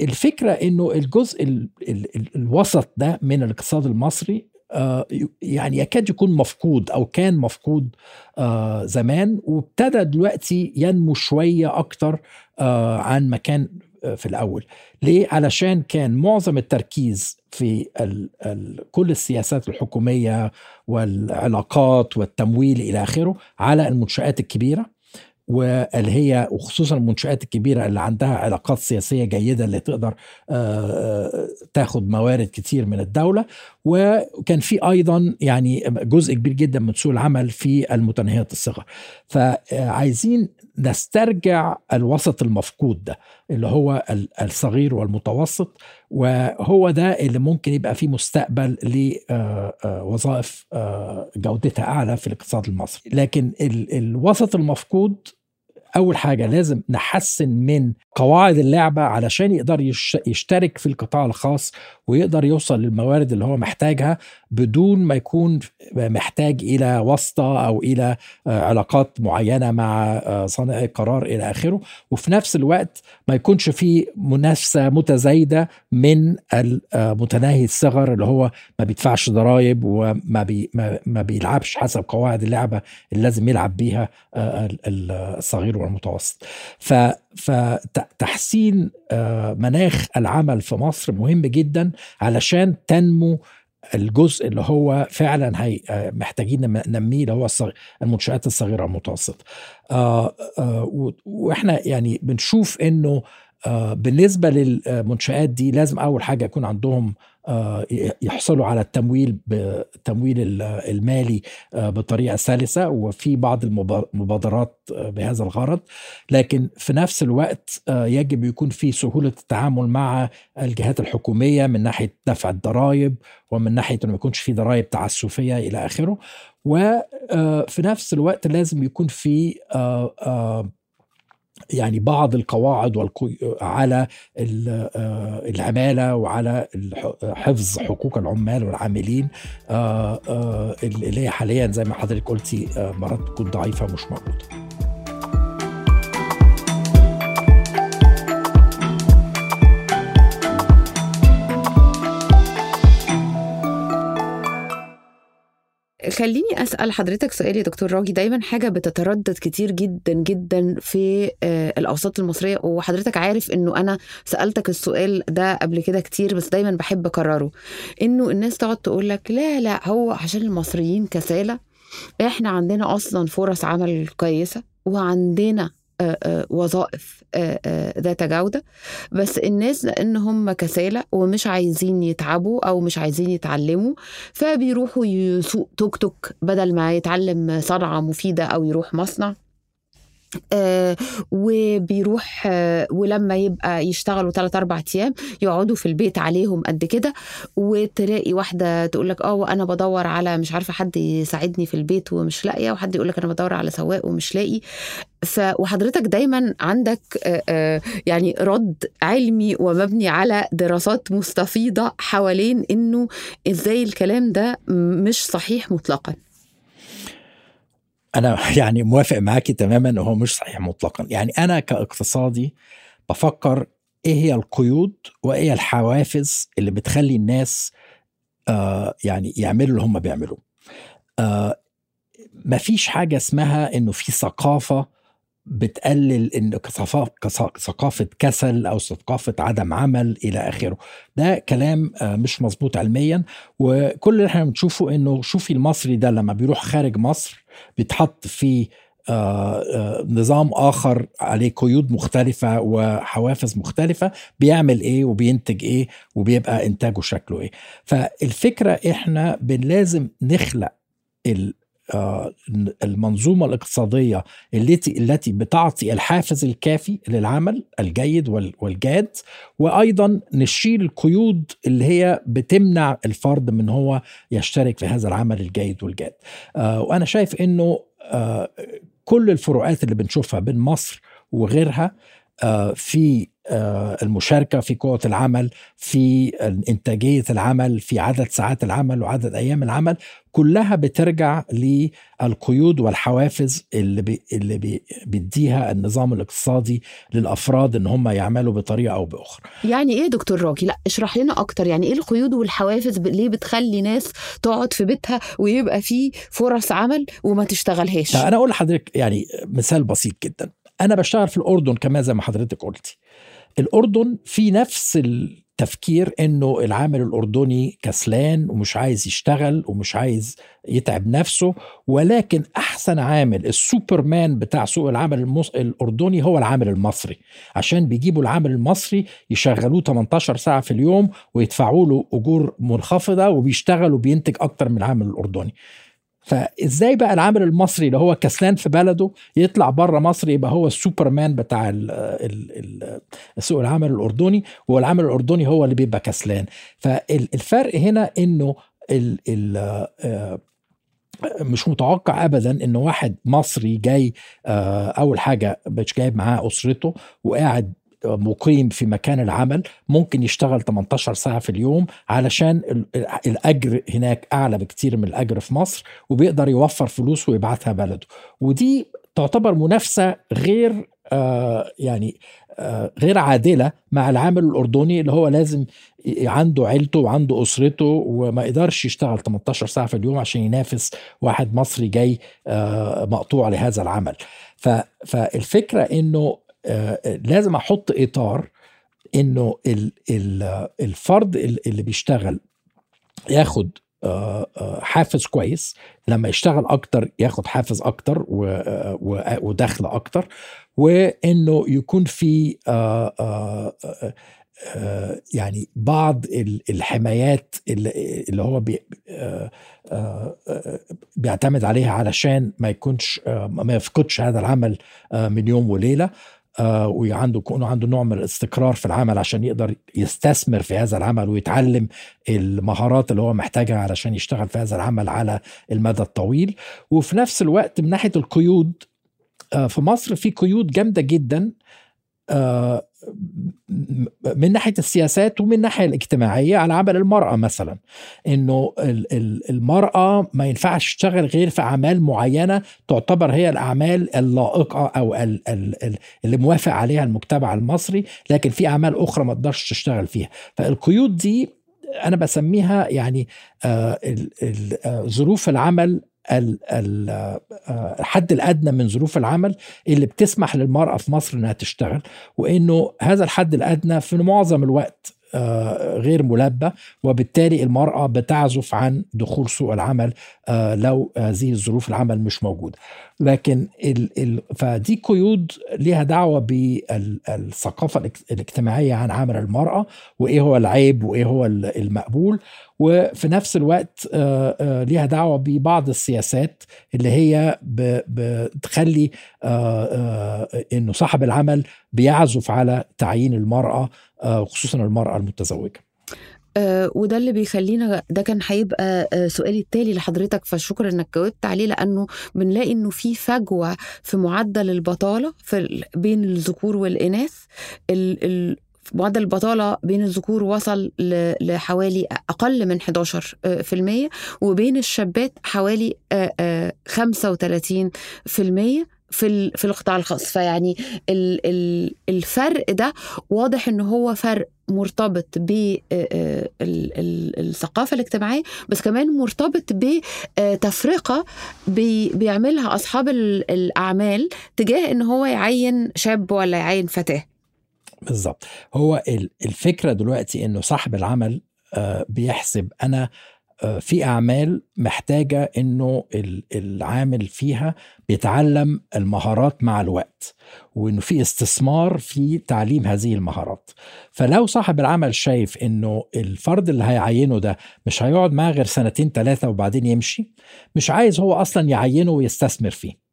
الفكرة إنه الجزء ال ال ال الوسط ده من الاقتصاد المصري آه، يعني يكاد يكون مفقود أو كان مفقود آه، زمان وابتدى دلوقتي ينمو شوية أكتر آه، عن ما كان في الأول. ليه؟ علشان كان معظم التركيز في ال ال كل السياسات الحكومية والعلاقات والتمويل إلى آخره على المنشآت الكبيرة. واللي هي وخصوصا المنشآت الكبيرة اللي عندها علاقات سياسية جيدة اللي تقدر آه، آه، تاخد موارد كتير من الدولة. وكان في أيضا يعني جزء كبير جدا من سوق العمل في المتناهية الصغر. فعايزين نسترجع الوسط المفقود ده اللي هو ال- الصغير والمتوسط وهو ده اللي ممكن يبقى فيه مستقبل لوظائف جودتها أعلى في الاقتصاد المصري. لكن ال- الوسط المفقود أول حاجة لازم نحسن من قواعد اللعبة علشان يقدر يش- يشترك في القطاع الخاص ويقدر يوصل للموارد اللي هو محتاجها بدون ما يكون محتاج إلى واسطة أو إلى آه، علاقات معينة مع آه، صانعي القرار إلى آخره. وفي نفس الوقت ما يكونش في منافسة متزايدة من المتناهي الصغر اللي هو ما بيدفعش ضرائب وما بي ما بيلعبش حسب قواعد اللعبة اللي لازم يلعب بيها آه، ال- ال- الصغير والمتوسط ف فتحسين مناخ العمل في مصر مهم جدا علشان تنمو الجزء اللي هو فعلا هي آه، محتاجين نم- ننميه اللي هو المنشآت الصغيرة والمتوسطة آه، آه، و- وإحنا يعني بنشوف إنه آه، بالنسبة للمنشآت دي لازم أول حاجة يكون عندهم آه، يحصلوا على التمويل بالتمويل ال- المالي آه، بطريقة سلسة وفي بعض المبا- المبادرات آه، بهذا الغرض. لكن في نفس الوقت آه، يجب يكون في سهولة التعامل مع الجهات الحكومية من ناحية دفع الضرائب ومن ناحية إنه ما يكونش في ضرائب تعسفية إلى آخره. وفي نفس الوقت لازم يكون في آه، آه، يعني بعض القواعد على آه، العمالة وعلى حفظ حقوق العمال والعاملين آه، آه، اللي هي حاليا زي ما حضرتك قلتي مرات تكون ضعيفة مش موجودة. خليني أسأل حضرتك سؤال يا دكتور راجي دايما حاجة بتتردد كتير جدا جدا في آه، الأوساط المصرية وحضرتك عارف إنه أنا سألتك السؤال ده قبل كده كتير بس دايما بحب أكرره. إنه الناس تقعد تقول لك لا لا هو عشان المصريين كسالة إحنا عندنا أصلا فرص عمل كويسة وعندنا وظائف آه، آه، ذات جودة. بس الناس لأن هم كسالة ومش عايزين يتعبوا أو مش عايزين يتعلموا فبيروحوا يسوق توك توك بدل ما يتعلم صنعة مفيدة أو يروح مصنع. آه وبيروح آه ولما يبقى يشتغلوا 3 4 أيام يقعدوا في البيت عليهم قد كده وتلاقي واحدة تقول لك آه وأنا بدور على مش عارفة حد يساعدني في البيت ومش لاقية وحد يقول لك أنا بدور على سواق ومش لاقي. ف وحضرتك دايما عندك آه آه يعني رد علمي ومبني على دراسات مستفيضة حوالين إنه إزاي الكلام ده مش صحيح مطلقا. أنا يعني موافق معاكي تماما وهو مش صحيح مطلقا. يعني أنا كاقتصادي بفكر إيه هي القيود وإيه هي الحوافز اللي بتخلي الناس آه يعني يعملوا اللي هم بيعملوه. آه مفيش حاجة اسمها إنه في ثقافة بتقلل إن ثقافة كسل أو ثقافة عدم عمل إلى آخره. ده كلام مش مظبوط علميا. وكل اللي إحنا بنشوفه إنه شوفي المصري ده لما بيروح خارج مصر بيتحط في نظام آخر عليه قيود مختلفة وحوافز مختلفة بيعمل إيه وبينتج إيه وبيبقى إنتاجه شكله إيه. فالفكرة إحنا لازم نخلق المنظومة الاقتصادية التي التي بتعطي الحافز الكافي للعمل الجيد والجاد وأيضا نشيل القيود اللي هي بتمنع الفرد من هو يشترك في هذا العمل الجيد والجاد. وأنا شايف أنه كل الفروقات اللي بنشوفها بين مصر وغيرها في المشاركة في قوة العمل في إنتاجية العمل في عدد ساعات العمل وعدد أيام العمل كلها بترجع للقيود والحوافز اللي بي اللي بي بيديها النظام الاقتصادي للأفراد إن هم يعملوا بطريقة أو بأخرى. يعني إيه دكتور راكي؟ لا اشرح لنا أكتر. يعني إيه القيود والحوافز ليه بتخلي ناس تقعد في بيتها ويبقى في فرص عمل وما تشتغلهاش؟ أنا أقول لحضرتك يعني مثال بسيط جدا. أنا بشتغل في الأردن كما زي ما حضرتك قلتي. الأردن في نفس التفكير إنه العامل الأردني كسلان ومش عايز يشتغل ومش عايز يتعب نفسه ولكن أحسن عامل السوبرمان بتاع سوق العمل المص... الأردني هو العامل المصري. عشان بيجيبوا العامل المصري يشغلوه 18 ساعة في اليوم ويدفعوا له أجور منخفضة وبيشتغل وبينتج أكتر من العامل الأردني. فازاي بقى العامل المصري اللي هو كسلان في بلده يطلع بره مصر يبقى هو السوبرمان بتاع ال ال سوق العمل الأردني والعامل الأردني هو اللي بيبقى كسلان. فالفرق هنا إنه ال ال مش متوقع ابدا إن واحد مصري جاي أول حاجة مش جايب معاه أسرته وقاعد مقيم في مكان العمل ممكن يشتغل 18 ساعة في اليوم علشان الأجر هناك أعلى بكتير من الأجر في مصر وبيقدر يوفر فلوس ويبعتها بلده. ودي تعتبر منافسة غير آه يعني آه غير عادلة مع العامل الأردني اللي هو لازم عنده عيلته وعنده أسرته وما يقدرش يشتغل 18 ساعة في اليوم عشان ينافس واحد مصري جاي آه مقطوع لهذا العمل. فالفكرة آه لازم أحط إطار إنه ال ال الفرد اللي بيشتغل ياخد آه آه حافز كويس. لما يشتغل أكتر ياخد حافز أكتر ودخل أكتر. وإنه يكون في يعني بعض الحمايات اللي هو بي بيعتمد عليها علشان ما يكونش ما يفقدش هذا العمل من يوم وليلة. آه وعنده يكون عنده نوع من الاستقرار في العمل عشان يقدر يستثمر في هذا العمل ويتعلم المهارات اللي هو محتاجها علشان يشتغل في هذا العمل على المدى الطويل. وفي نفس الوقت من ناحية القيود آه في مصر في قيود جامدة جدا آه من ناحية السياسات ومن الناحيه الاجتماعية على عمل المرأة مثلا إنه المرأة ما ينفعش تشتغل غير في أعمال معينة تعتبر هي الأعمال اللائقة أو اللي موافق عليها المجتمع المصري لكن في أعمال أخرى ما تقدرش تشتغل فيها. فالقيود دي أنا بسميها يعني ظروف العمل الحد الأدنى من ظروف العمل اللي بتسمح للمرأة في مصر إنها تشتغل وإنه هذا الحد الأدنى في معظم الوقت غير ملبى وبالتالي المرأة بتعزف عن دخول سوق العمل لو هذه الظروف العمل مش موجوده لكن ال ال فدي قيود ليها دعوة بالثقافة الاجتماعية عن عمل المرأة وإيه هو العيب وإيه هو المقبول. وفي نفس الوقت آه، آه، ليها دعوة ببعض السياسات اللي هي بتخلي آه، إنه صاحب العمل بيعزف على تعيين المرأة خصوصا المرأة المتزوجة. آه وده اللي بيخلينا ده كان هيبقى آه سؤالي التالي لحضرتك فشكرا إنك جاوبت عليه لأنه بنلاقي إنه في فجوة في معدل البطالة في بين الذكور والإناث. ال ال معدل البطالة بين الذكور وصل لحوالي أقل من 11% وبين الشابات حوالي 35% في في القطاع الخاص. فيعني الفرق ده واضح إن هو فرق مرتبط بالثقافة الاجتماعية بس كمان مرتبط بتفرقة بيعملها أصحاب الأعمال تجاه إن هو يعين شاب ولا يعين فتاة. بالظبط. هو الفكرة دلوقتي إنه صاحب العمل بيحسب أنا آه، في أعمال محتاجة إنه العامل فيها بيتعلم المهارات مع الوقت وإنه في استثمار في تعليم هذه المهارات. فلو صاحب العمل شايف إنه الفرد اللي هيعينه ده مش هيقعد معاه غير سنتين ثلاثة وبعدين يمشي مش عايز هو أصلا يعينه ويستثمر فيه. آه،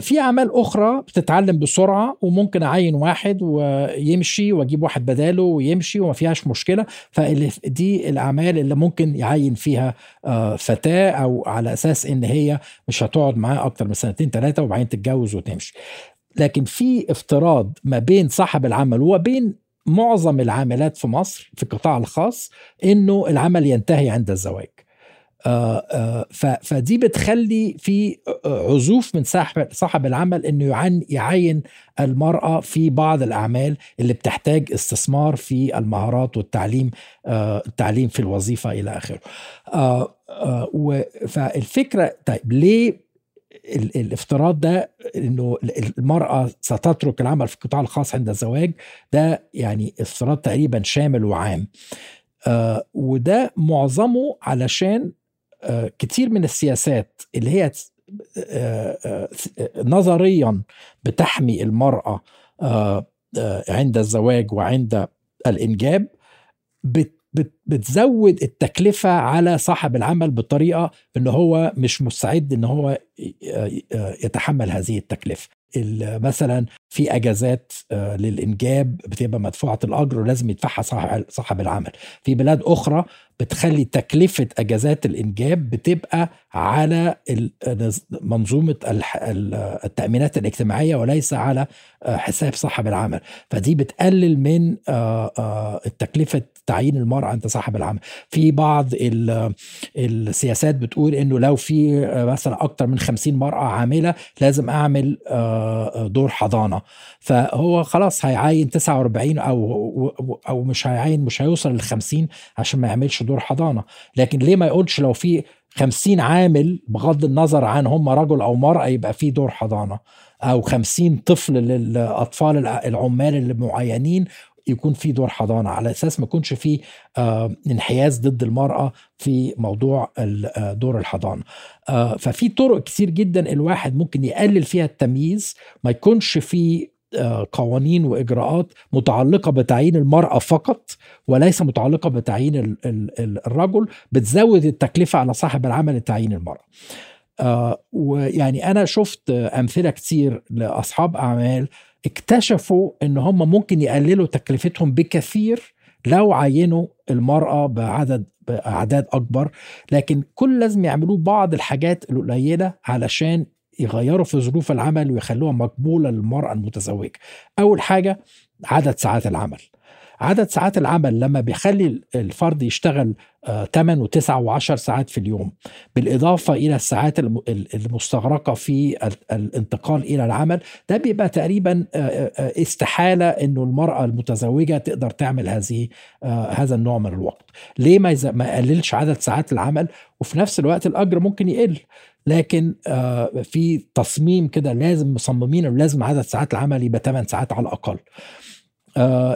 في أعمال أخرى بتتعلم بسرعة وممكن أعين واحد ويمشي وأجيب واحد بداله ويمشي وما فيهاش مشكلة. فدي الأعمال اللي ممكن يعين فيها آه، فتاة أو على أساس إن هي مش هتقعد معاه أكتر من سنتين ثلاثة وبعدين تتجوز وتمشي. لكن في افتراض ما بين صاحب العمل وبين معظم العاملات في مصر في القطاع الخاص إنه العمل ينتهي عند الزواج. آه، آه، فدي بتخلي في عزوف من صاحب العمل إنه يعين المرأة في بعض الأعمال اللي بتحتاج استثمار في المهارات والتعليم آه، التعليم في الوظيفة إلى آخره. فالفكرة طيب ليه الافتراض ده إنه المرأة ستترك العمل في القطاع الخاص عند الزواج ده يعني افتراض تقريبا شامل وعام. آه وده معظمه علشان آه، كتير من السياسات اللي هي آه، آه، نظريا بتحمي المرأة عند الزواج وعند الإنجاب بتزود التكلفة على صاحب العمل بطريقة إن هو مش مستعد إن هو يتحمل هذه التكلفة. مثلا في أجازات للإنجاب بتبقى مدفوعة الأجر ولازم يدفعها صاحب العمل. في بلاد أخرى بتخلي تكلفة أجازات الإنجاب بتبقى على منظومة التأمينات الاجتماعية وليس على آه، حساب صاحب العمل. فدي بتقلل من آه، آه، التكلفة تعيين المرأة عند صاحب العمل. في بعض السياسات بتقول إنه لو في مثلا أكتر من 50 مرأة عاملة لازم أعمل دور حضانة. فهو خلاص هيعين 49 أو أو مش هيعين مش هيوصل لل 50 عشان ما يعملش دور حضانة. لكن ليه ما يقولش لو في 50 عامل بغض النظر عن هم رجل أو مرأة يبقى في دور حضانة؟ أو 50 طفل للأطفال العمال المعينين يكون في دور حضانة. على أساس ما يكونش في آه انحياز ضد المرأة في موضوع آه، دور الحضانة. آه ففي طرق كتير جدا الواحد ممكن يقلل فيها التمييز. ما يكونش في قوانين وإجراءات متعلقة بتعيين المرأة فقط وليس متعلقة بتعيين الرجل بتزود التكلفة على صاحب العمل لتعيين المرأة. آه، ويعني أنا شفت أمثلة كتير لأصحاب أعمال اكتشفوا إن هم ممكن يقللوا تكلفتهم بكثير لو عينوا المرأة بعدد بأعداد أكبر لكن كل لازم يعملوه بعض الحاجات القليلة علشان يغيروا في ظروف العمل ويخلوها مقبولة للمرأة المتزوجة. أول حاجة عدد ساعات العمل. عدد ساعات العمل لما بيخلي الفرد يشتغل 8 و9 و10 ساعات في اليوم بالإضافة إلى الساعات المستغرقة في الانتقال إلى العمل ده بيبقى تقريبا آه، آه، استحالة أنه المرأة المتزوجة تقدر تعمل هذه آه، هذا النوع من الوقت. ليه ما يقللش عدد ساعات العمل؟ وفي نفس الوقت الأجر ممكن يقل. لكن في تصميم كده لازم مصممين لازم عدد ساعات العمل يبقى 8 ساعات على الأقل.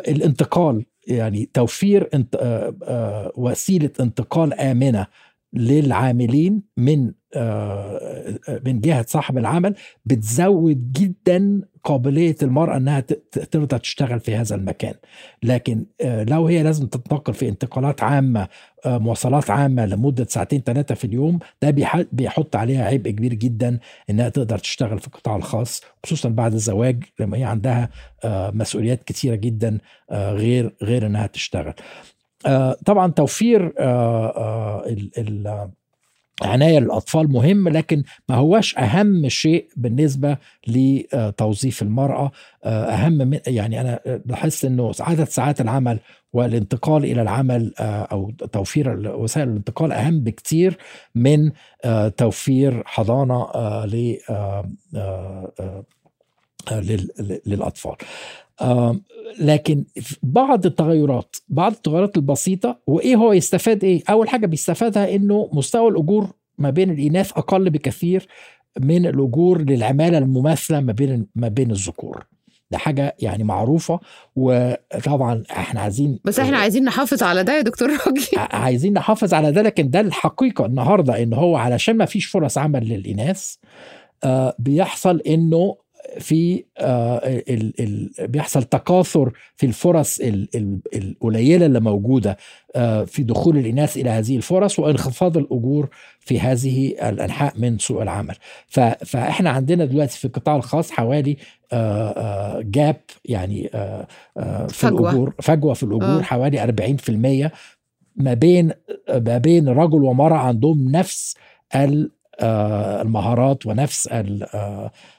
الانتقال يعني توفير انت آه، آه، وسيلة انتقال آمنة للعاملين من آه، من جهة صاحب العمل بتزود جدا قابلية المرأة أنها ترضى تشتغل في هذا المكان. لكن آه، لو هي لازم تتنقل في انتقالات عامة آه، مواصلات عامة لمدة ساعتين ثلاثة في اليوم ده بيحط عليها عبء كبير جدا إنها تقدر تشتغل في القطاع الخاص خصوصا بعد الزواج لما هي عندها مسؤوليات كثيره جدا غير غير إنها تشتغل. طبعا توفير عناية للأطفال مهم لكن ما هواش أهم شيء بالنسبة لتوظيف المرأة. أهم من يعني أنا لاحظت أنه عدد ساعات العمل والانتقال إلى العمل أو توفير وسائل الانتقال أهم بكتير من توفير حضانة للأطفال. لكن بعض التغيرات بعض التغيرات البسيطة وإيه هو يستفاد إيه؟ أول حاجة بيستفادها إنه مستوى الأجور ما بين الإناث أقل بكثير من الأجور للعمالة المماثلة ما بين ما بين الذكور. ده حاجة يعني معروفة وطبعا إحنا عايزين بس إحنا عايزين نحافظ على ده يا دكتور راجي عايزين نحافظ على ده لكن ده الحقيقة النهاردة إن هو علشان ما فيش فرص عمل للإناث آه بيحصل إنه في آه، ال ال بيحصل تكاثر في الفرص القليلة اللي موجودة آه، في دخول الإناث إلى هذه الفرص وانخفاض الأجور في هذه الأنحاء من سوق العمل فإحنا عندنا دلوقتي في القطاع الخاص حوالي جاب آه، يعني في فجوة. الأجور فجوة في الأجور. حوالي 40% ما بين ما بين رجل ومرأة عندهم نفس المهارات ونفس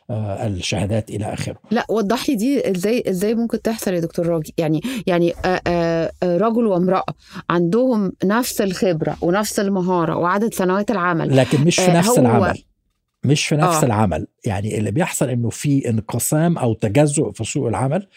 آه، الشهادات إلى آخره. لا وضح لي دي إزاي إزاي ممكن تحصل يا دكتور راجي؟ يعني يعني آه، آه، رجل وامرأة عندهم نفس الخبرة ونفس المهارة وعدد سنوات العمل لكن مش في نفس العمل. مش في نفس آه. العمل. يعني اللي بيحصل إنه في انقسام أو تجزؤ في سوق العمل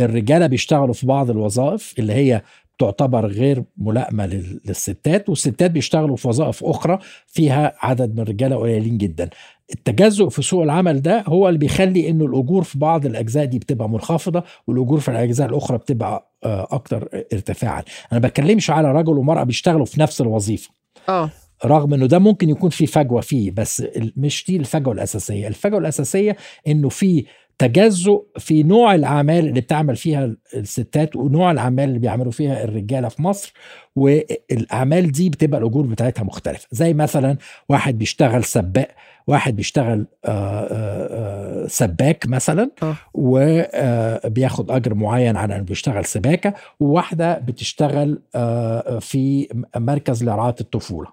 الرجالة بيشتغلوا في بعض الوظائف اللي هي تعتبر غير ملائمة للستات والستات بيشتغلوا في وظائف أخرى فيها عدد من الرجالة قليلين جدا. التجزؤ في سوق العمل ده هو اللي بيخلي انه الأجور في بعض الأجزاء دي بتبقى منخفضة والأجور في الأجزاء الأخرى بتبقى آه، أكتر ارتفاعا. أنا بتكلمش على رجل ومرأة بيشتغلوا في نفس الوظيفة. آه. رغم إنه ده ممكن يكون في فجوة فيه بس مش دي الفجوة الأساسية. الفجوة الأساسية إنه في تجزؤ في نوع الأعمال اللي بتعمل فيها الستات ونوع الأعمال اللي بيعملوا فيها الرجالة في مصر والأعمال دي بتبقى الأجور بتاعتها مختلفة. زي مثلا واحد بيشتغل سباق واحد بيشتغل آه، آه، آه، سباك مثلا وبياخد أجر معين على إنه بيشتغل سباكة وواحدة بتشتغل في مركز لرعايه الطفولة.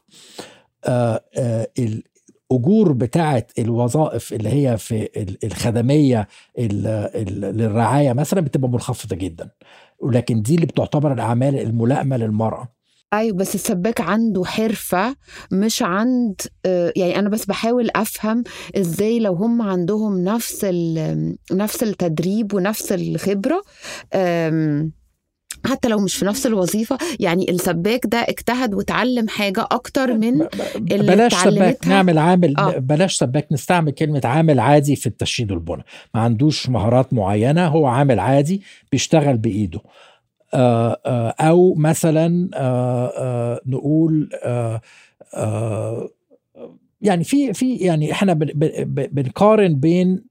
الأجور بتاعه الوظائف اللي هي في الخدمية للرعاية مثلا بتبقى منخفضة جدا. ولكن دي اللي بتعتبر الأعمال الملائمة للمرأة. أيوه بس السباك عنده حرفة مش عند آه، يعني أنا بس بحاول أفهم إزاي لو هم عندهم نفس نفس التدريب ونفس الخبرة حتى لو مش في نفس الوظيفة يعني السباك ده اجتهد وتعلم حاجة أكتر من اللي بلاش سباك نعمل عامل آه. بلاش سباك نستعمل كلمة عامل عادي في التشييد والبنا. ما عندوش مهارات معينة هو عامل عادي بيشتغل بإيده. آه، آه، أو مثلا آه، نقول يعني في في يعني إحنا بنقارن بين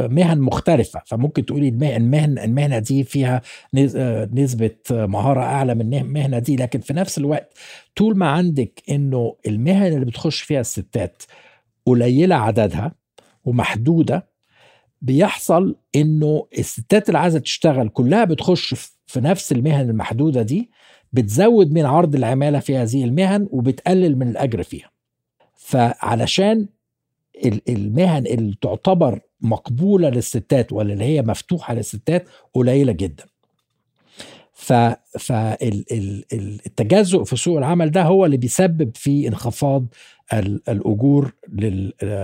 مهن مختلفة. فممكن تقولي المهنة المهنة دي فيها نسبة مهارة أعلى من المهنة دي. لكن في نفس الوقت طول ما عندك إنه المهن اللي بتخش فيها الستات قليلة عددها ومحدودة بيحصل إنه الستات اللي عايزة تشتغل كلها بتخش في نفس المهن المحدودة دي بتزود من عرض العمالة في هذه المهن وبتقلل من الأجر فيها. فعلشان المهن اللي تعتبر مقبولة للستات ولا اللي هي مفتوحة للستات قليلة جدا. فالتجزؤ في سوق العمل ده هو اللي بيسبب في انخفاض الأجور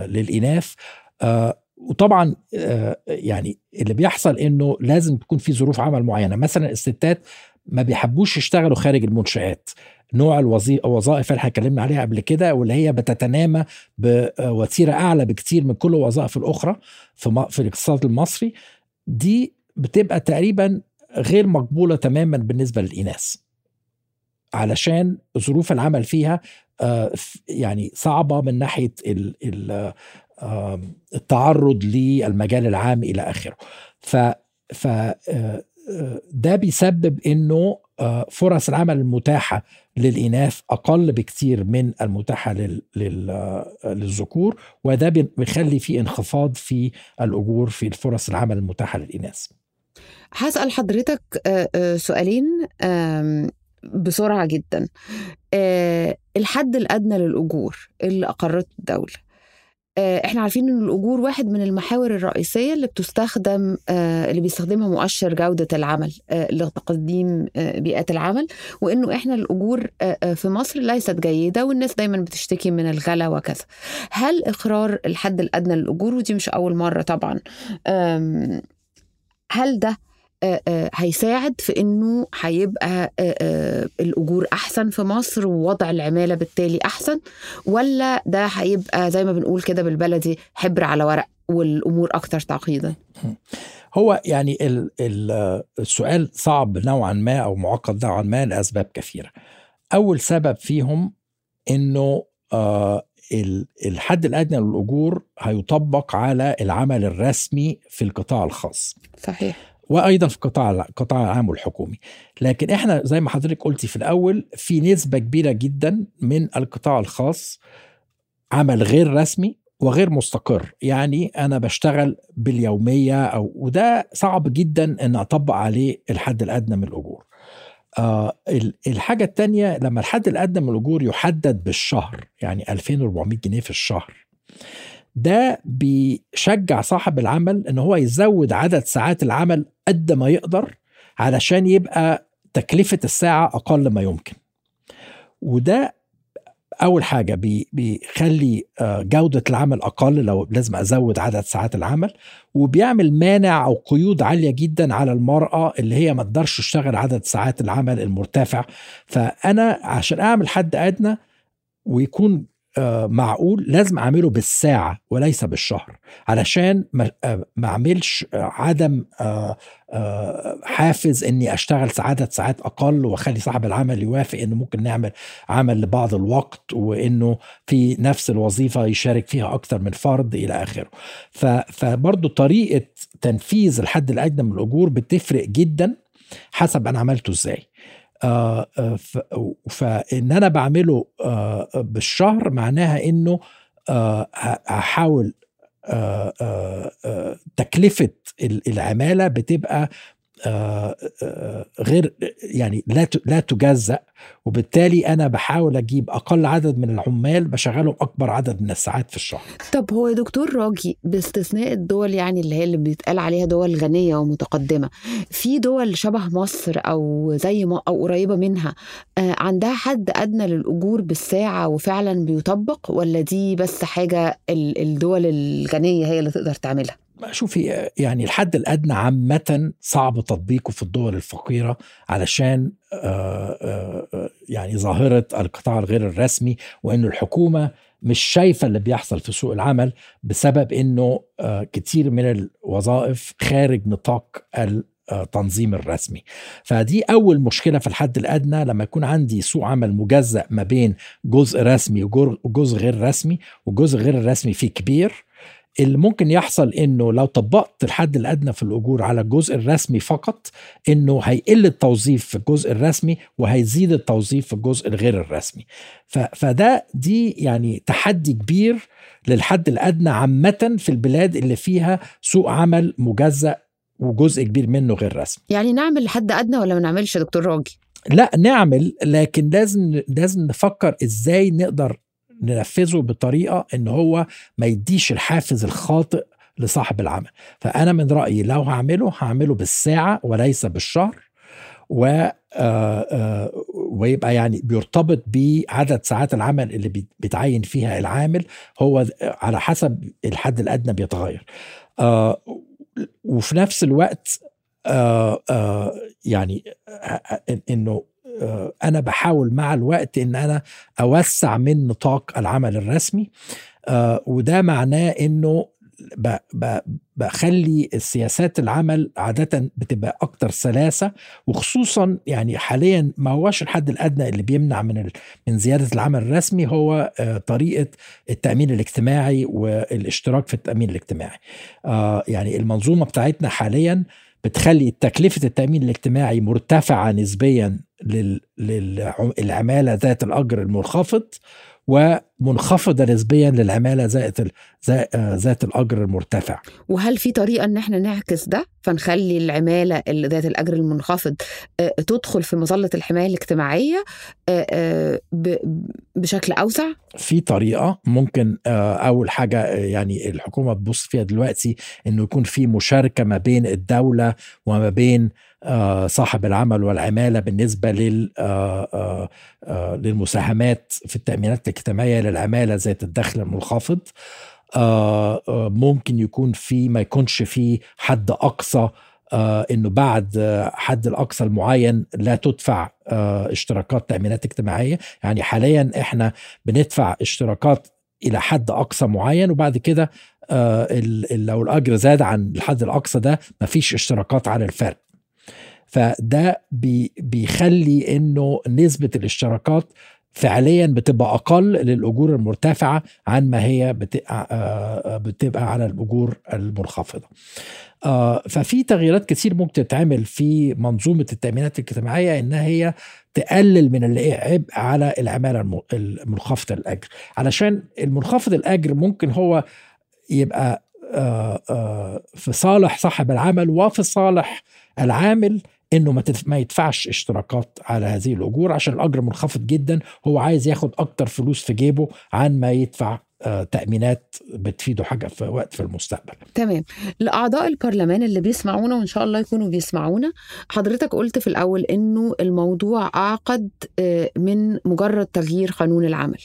للإناث. آه، وطبعا آه، يعني اللي بيحصل إنه لازم تكون في ظروف عمل معينة. مثلا الستات ما بيحبوش يشتغلوا خارج المنشآت. نوع الوظائف اللي اتكلمنا عليها قبل كده واللي هي بتتنامى بوتيره أعلى بكتير من كل الوظائف الأخرى في في الاقتصاد المصري. دي بتبقى تقريبا غير مقبولة تماما بالنسبة للإناث. علشان ظروف العمل فيها آه، يعني صعبة من ناحية ال- ال- آه، التعرض للمجال العام إلى آخره. ف ف آه، آه، ده بيسبب إنه آه، فرص العمل المتاحة للإناث أقل بكتير من المتاحة لل- لل- للذكور وده بي- بيخلي في انخفاض في الأجور في فرص العمل المتاحة للإناث. هسأل حضرتك آه، آه، سؤالين آم، بسرعة جدا. آه، الحد الأدنى للأجور اللي أقرته الدولة آه، إحنا عارفين إن الأجور واحد من المحاور الرئيسية اللي بتستخدم آه، اللي بيستخدمها مؤشر جودة العمل آه، لتقديم آه، بيئات العمل وإنه إحنا الأجور آه، آه، في مصر ليست جيدة والناس دايما بتشتكي من الغلا وكذا. هل إقرار الحد الأدنى للأجور؟ ودي مش أول مرة طبعا. هل ده آه، آه، هيساعد في إنه هيبقى آه، آه، الأجور أحسن في مصر ووضع العمالة بالتالي أحسن ولا ده هيبقى زي ما بنقول كده بالبلدي حبر على ورق والأمور أكتر تعقيدا؟ هو يعني ال- ال- السؤال صعب نوعا ما أو معقد نوعا ما لأسباب كثيرة. أول سبب فيهم إنه آه، ال- الحد الأدنى للأجور هيطبق على العمل الرسمي في القطاع الخاص. صحيح. وأيضا في القطاع القطاع العام والحكومي. لكن إحنا زي ما حضرتك قلتي في الأول في نسبة كبيرة جدا من القطاع الخاص عمل غير رسمي وغير مستقر. يعني أنا بشتغل باليومية أو وده صعب جدا إن أطبق عليه الحد الأدنى من الأجور. آه ال- الحاجة الثانية لما الحد الأدنى من الأجور يحدد بالشهر يعني 2400 جنيه في الشهر. ده بيشجع صاحب العمل إن هو يزود عدد ساعات العمل قد ما يقدر علشان يبقى تكلفة الساعة أقل ما يمكن. وده أول حاجة بي- بيخلي آه، جودة العمل أقل لو لازم أزود عدد ساعات العمل وبيعمل مانع أو قيود عالية جدا على المرأة اللي هي ما تقدرش تشتغل عدد ساعات العمل المرتفع. فأنا عشان أعمل حد أدنى ويكون معقول لازم أعمله بالساعة وليس بالشهر. علشان ما آه، أعملش آه، عدم آه، آه، حافز إني أشتغل عدد ساعات أقل وأخلي صاحب العمل يوافق إنه ممكن نعمل عمل لبعض الوقت وإنه في نفس الوظيفة يشارك فيها أكتر من فرد إلى آخره. فبرضه طريقة تنفيذ الحد الادنى من الاجور بتفرق جدا حسب أنا عملته إزاي. آه، آه، فإن أنا بعمله آه، بالشهر معناها إنه آه، هحاول آه، آه، آه، تكلفة ال- العمالة بتبقى آه، آه، غير يعني لا لا تجزأ. وبالتالي أنا بحاول أجيب أقل عدد من العمال بشغلهم أكبر عدد من الساعات في الشهر. طب هو يا دكتور راجي باستثناء الدول يعني اللي هي اللي بيتقال عليها دول غنية ومتقدمة في دول شبه مصر أو زي ما أو قريبة منها آه، عندها حد أدنى للأجور بالساعة وفعلا بيطبق ولا دي بس حاجة ال- الدول الغنية هي اللي تقدر تعملها؟ شوفي يعني الحد الأدنى عامة صعب تطبيقه في الدول الفقيرة علشان آه، آه، آه، يعني ظاهرة القطاع الغير الرسمي وان الحكومة مش شايفة اللي بيحصل في سوق العمل بسبب إنه كتير من الوظائف خارج نطاق التنظيم الرسمي. فدي أول مشكلة في الحد الأدنى لما يكون عندي سوق عمل مجزأ ما بين جزء رسمي وجزء غير رسمي والجزء غير الرسمي فيه كبير اللي ممكن يحصل إنه لو طبقت الحد الأدنى في الأجور على الجزء الرسمي فقط إنه هيقل التوظيف في الجزء الرسمي وهيزيد التوظيف في الجزء الغير الرسمي. فده دي يعني تحدي كبير للحد الأدنى عامة في البلاد اللي فيها سوق عمل مجزأ وجزء كبير منه غير رسمي. يعني نعمل حد أدنى ولا ما نعملش يا دكتور راجي؟ لا نعمل لكن لازم لازم نفكر إزاي نقدر ننفذه بطريقة إن هو ما يديش الحافز الخاطئ لصاحب العمل. فأنا من رأيي لو هعمله هعمله بالساعة وليس بالشهر و آه، آه، ويبقى يعني بيرتبط بعدد ساعات العمل اللي بي- بيتعين فيها العامل هو على حسب الحد الأدنى بيتغير. آه، وفي نفس الوقت يعني إنه أنا بحاول مع الوقت إن أنا أوسع من نطاق العمل الرسمي آه، وده معناه إنه بخلي السياسات العمل عادة بتبقى أكتر سلاسة وخصوصا يعني حاليا ما هوش الحد الأدنى اللي بيمنع من ال- من زيادة العمل الرسمي هو آه، طريقة التأمين الاجتماعي والاشتراك في التأمين الاجتماعي. آه، يعني المنظومة بتاعتنا حاليا بتخلي تكلفة التأمين الاجتماعي مرتفعة نسبيا للعمالة ذات الأجر المنخفض ومنخفضة نسبيا للعمالة ذات ذات الأجر المرتفع وهل في طريقة إن إحنا نعكس ده فنخلي العمالة اللي ذات الأجر المنخفض آه، تدخل في مظلة الحماية الاجتماعية آه، آه، بشكل أوسع؟ في طريقة ممكن أول حاجة آه، يعني الحكومة بتبص فيها دلوقتي إنه يكون في مشاركة ما بين الدولة وما بين صاحب العمل والعمالة بالنسبة لل آه، آه، آه، للمساهمات في التأمينات الاجتماعية للعمالة ذات الدخل المنخفض. آه، آه، ممكن يكون في ما يكونش في حد أقصى آه، إنه بعد آه، حد الأقصى المعين لا تدفع آه، اشتراكات تأمينات اجتماعية. يعني حاليا إحنا بندفع اشتراكات إلى حد أقصى معين وبعد كده آه، لو الأجر زاد عن الحد الأقصى ده مفيش اشتراكات على الفرق. فده بي بيخلي إنه نسبة الاشتراكات فعليا بتبقى أقل للأجور المرتفعة عن ما هي بتبقى, على الأجور المنخفضة. ففي تغييرات كتير ممكن تتعمل في منظومة التأمينات الاجتماعية انها هي تقلل من العبء على العمالة الم- المنخفضة الأجر علشان المنخفض الأجر ممكن هو يبقى في صالح صاحب العمل وفي صالح العامل إنه ما ما يدفعش اشتراكات على هذه الأجور عشان الأجر منخفض جدا هو عايز ياخد أكتر فلوس في جيبه عن ما يدفع آه، تأمينات بتفيده حاجة في وقت في المستقبل. تمام. لأعضاء البرلمان اللي بيسمعونا وإن شاء الله يكونوا بيسمعونا حضرتك قلت في الأول إنه الموضوع أعقد آه، من مجرد تغيير قانون العمل.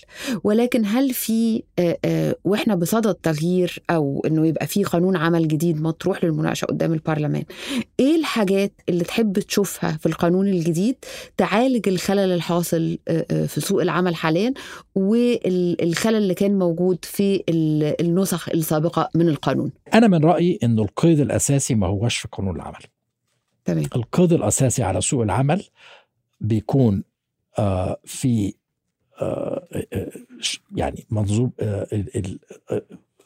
ولكن هل في آه، وإحنا بصدد تغيير أو إنه يبقى في قانون عمل جديد مطروح للمناقشة قدام البرلمان إيه الحاجات اللي تحب تشوفها في القانون الجديد تعالج الخلل الحاصل في سوق العمل حاليا والخلل اللي كان موجود في ال- النسخ السابقة من القانون. أنا من رأيي إنه القيد الأساسي ما هوش في قانون العمل. تمام. القيد الأساسي على سوق العمل بيكون آه، في آه، آه، يعني منظوم آه،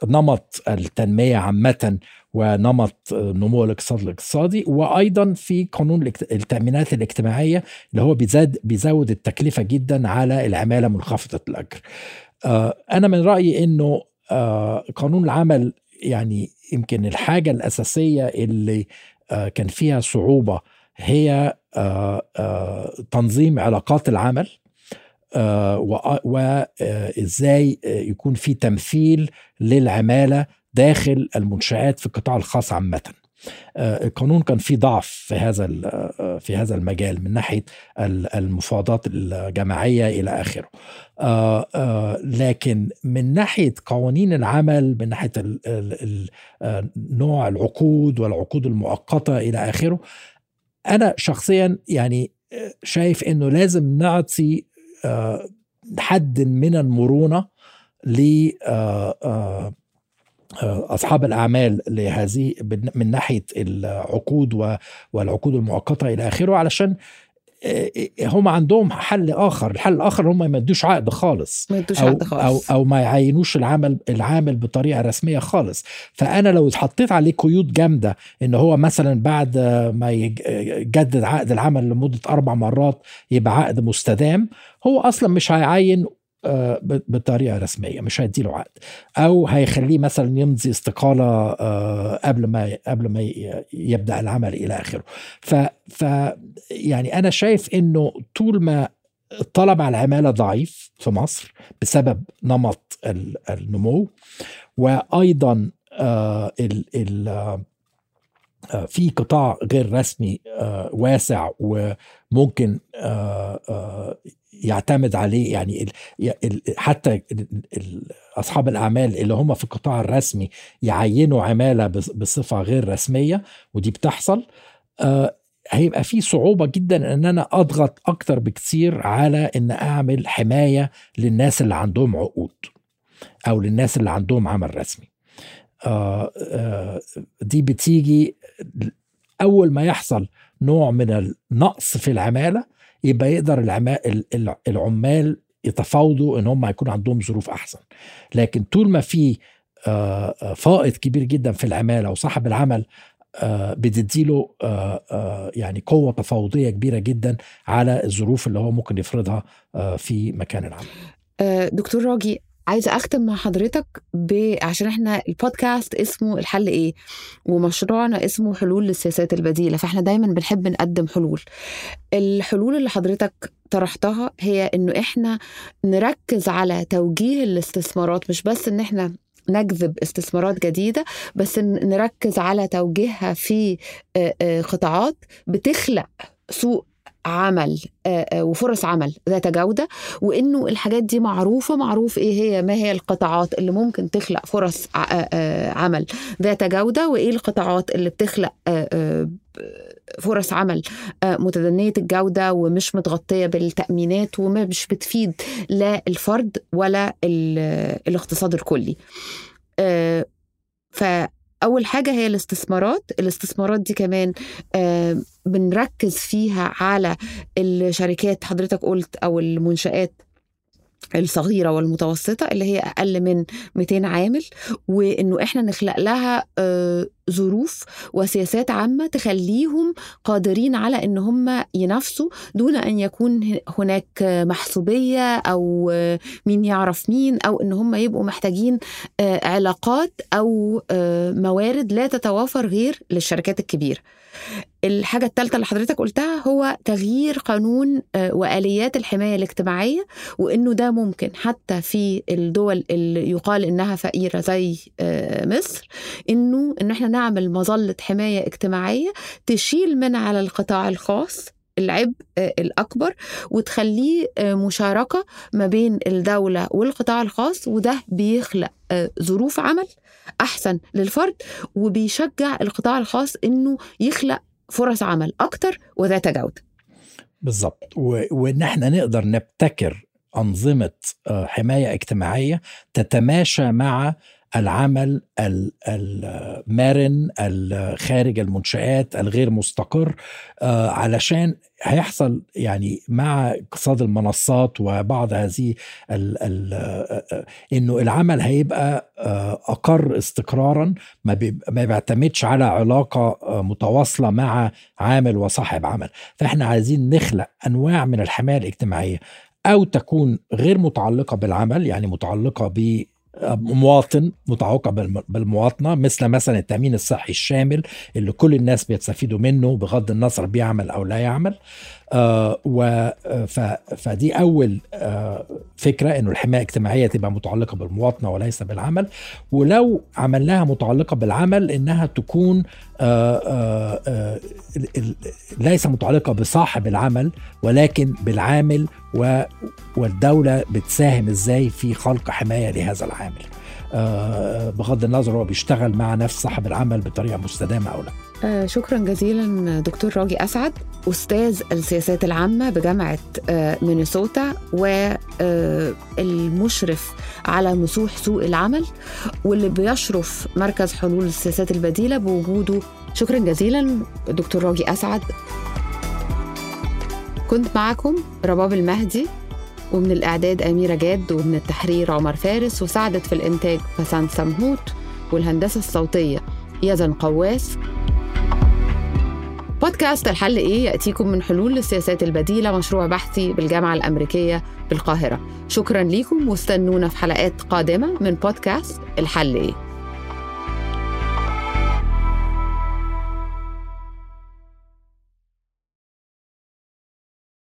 نمط التنمية عامة ونمط نمو الاقتصاد الاقتصادي وأيضا في قانون التأمينات الاجتماعية اللي هو بيزاد بيزود التكلفة جدا على العمالة منخفضة الأجر. آه، أنا من رأيي أنه آه، قانون العمل يعني يمكن الحاجة الأساسية اللي آه، كان فيها صعوبة هي تنظيم علاقات العمل وازاي يكون في تمثيل للعمالة داخل المنشآت في القطاع الخاص عامة. آه، القانون كان فيه ضعف في هذا آه، في هذا المجال من ناحية ال- المفاوضات الجماعية إلى آخره. آه، لكن من ناحية قوانين العمل من ناحية نوع العقود والعقود المؤقتة إلى آخره أنا شخصيا يعني شايف إنه لازم نعطي حد من المرونة ل أصحاب الأعمال لهذه من ناحية العقود والعقود المؤقتة إلى آخره علشان آه، هم عندهم حل آخر. الحل الآخر هم ما يدوش عقد خالص. ما يدوش عقد خالص. أو ما يعينوش العمل العامل بطريقة رسمية خالص. فأنا لو اتحطيت عليه قيود جامدة إن هو مثلا بعد ما يج- يجدد عقد العمل لمدة أربع مرات يبقى عقد مستدام هو أصلا مش هيعين آه، ب- بطريقة رسمية مش هيديله عقد. أو هيخليه مثلا يمضي استقالة آه، قبل ما قبل ما يبدأ العمل إلى آخره. ف ف يعني أنا شايف إنه طول ما الطلب على العمالة ضعيف في مصر بسبب نمط ال- النمو وأيضا آه، ال ال في قطاع غير رسمي واسع وممكن يعتمد عليه يعني حتى أصحاب الأعمال اللي هم في القطاع الرسمي يعينوا عمالة بص- بصفة غير رسمية ودي بتحصل. آه، هيبقى في صعوبة جدا إن أنا أضغط أكتر بكتير على إن أعمل حماية للناس اللي عندهم عقود أو للناس اللي عندهم عمل رسمي. آه، آه، دي بتيجي أول ما يحصل نوع من النقص في العمالة يبقى يقدر العما- ال- ال- العمال يتفاوضوا إن هم يكون عندهم ظروف أحسن. لكن طول ما في آه، آه، فائض كبير جدا في العماله وصاحب العمل آه، بتديله يعني قوة تفاوضية كبيرة جدا على الظروف اللي هو ممكن يفرضها في مكان العمل. دكتور راجي عايزة أختم مع حضرتك ب... عشان إحنا البودكاست اسمه الحل إيه؟ ومشروعنا اسمه حلول للسياسات البديلة فإحنا دايما بنحب نقدم حلول. الحلول اللي حضرتك طرحتها هي إنه إحنا نركز على توجيه الاستثمارات مش بس إن إحنا نجذب استثمارات جديدة بس نركز على توجيهها في قطاعات بتخلق سوق عمل آه، آه، وفرص عمل ذات جودة وإنه الحاجات دي معروفة معروف إيه هي ما هي القطاعات اللي ممكن تخلق فرص آه، عمل ذات جودة وإيه القطاعات اللي بتخلق فرص عمل متدنية الجودة ومش متغطية بالتأمينات ومش بتفيد لا الفرد ولا ال- الاقتصاد الكلي. آه، فأول حاجة هي الاستثمارات. الاستثمارات دي كمان آه، بنركز فيها على الشركات حضرتك قلت أو المنشآت الصغيرة والمتوسطة اللي هي أقل من 200 عامل وإنه إحنا نخلق لها آه، ظروف وسياسات عامة تخليهم قادرين على إن هم ينافسوا دون أن يكون هناك محسوبية أو آه، مين يعرف مين أو إن هم يبقوا محتاجين آه، علاقات أو آه، موارد لا تتوافر غير للشركات الكبيرة. الحاجة الثالثة اللي حضرتك قلتها هو تغيير قانون آه، وآليات الحماية الاجتماعية وإنه ده ممكن حتى في الدول اللي يقال إنها فقيرة زي مصر إنه إن إحنا نعمل مظلة حماية اجتماعية تشيل من على القطاع الخاص العبء آه، الأكبر وتخليه آه، مشاركة ما بين الدولة والقطاع الخاص وده بيخلق آه، ظروف عمل أحسن للفرد وبيشجع القطاع الخاص إنه يخلق فرص عمل أكتر وذات جودة. بالظبط و- وإن إحنا نقدر نبتكر أنظمة آه، حماية اجتماعية تتماشى مع العمل ال- المرن ال- خارج المنشآت الغير مستقر آه، علشان هيحصل يعني مع اقتصاد المنصات وبعض هذه ال ال آه، إنه العمل هيبقى آه، أقر استقرارا ما ما بيعتمدش على علاقة متواصلة مع عامل وصاحب عمل. فإحنا عايزين نخلق أنواع من الحماية الاجتماعية أو تكون غير متعلقة بالعمل يعني متعلقة مواطن بالم- بالمواطنة مثل مثلا التأمين الصحي الشامل اللي كل الناس بيستفيدوا منه بغض النظر بيعمل أو لا يعمل. فدي أول آه فكرة إنه الحماية الاجتماعية تبقى متعلقة بالمواطنة وليس بالعمل. ولو عملناها متعلقة بالعمل إنها تكون آه آه آه ليس متعلقة بصاحب العمل ولكن بالعامل و والدولة بتساهم إزاي في خلق حماية لهذا العامل. آه بغض النظر هو بيشتغل مع نفس صاحب العمل بطريقة مستدامة أو لا. آه، شكرا جزيلا دكتور راجي أسعد أستاذ السياسات العامة بجامعة آه، مينيسوتا والمشرف على مسوح سوق العمل واللي بيشرف مركز حلول السياسات البديلة بوجوده. شكرا جزيلا دكتور راجي أسعد. كنت معكم رباب المهدي ومن الإعداد أميرة جاد ومن التحرير عمر فارس وساعدت في الإنتاج بسنت سمهوت والهندسة الصوتية يزن قواس. بودكاست الحل إيه يأتيكم من حلول للسياسات البديلة مشروع بحثي بالجامعة الأمريكية بالقاهرة. شكرا ليكم واستنونا في حلقات قادمة من بودكاست الحل إيه.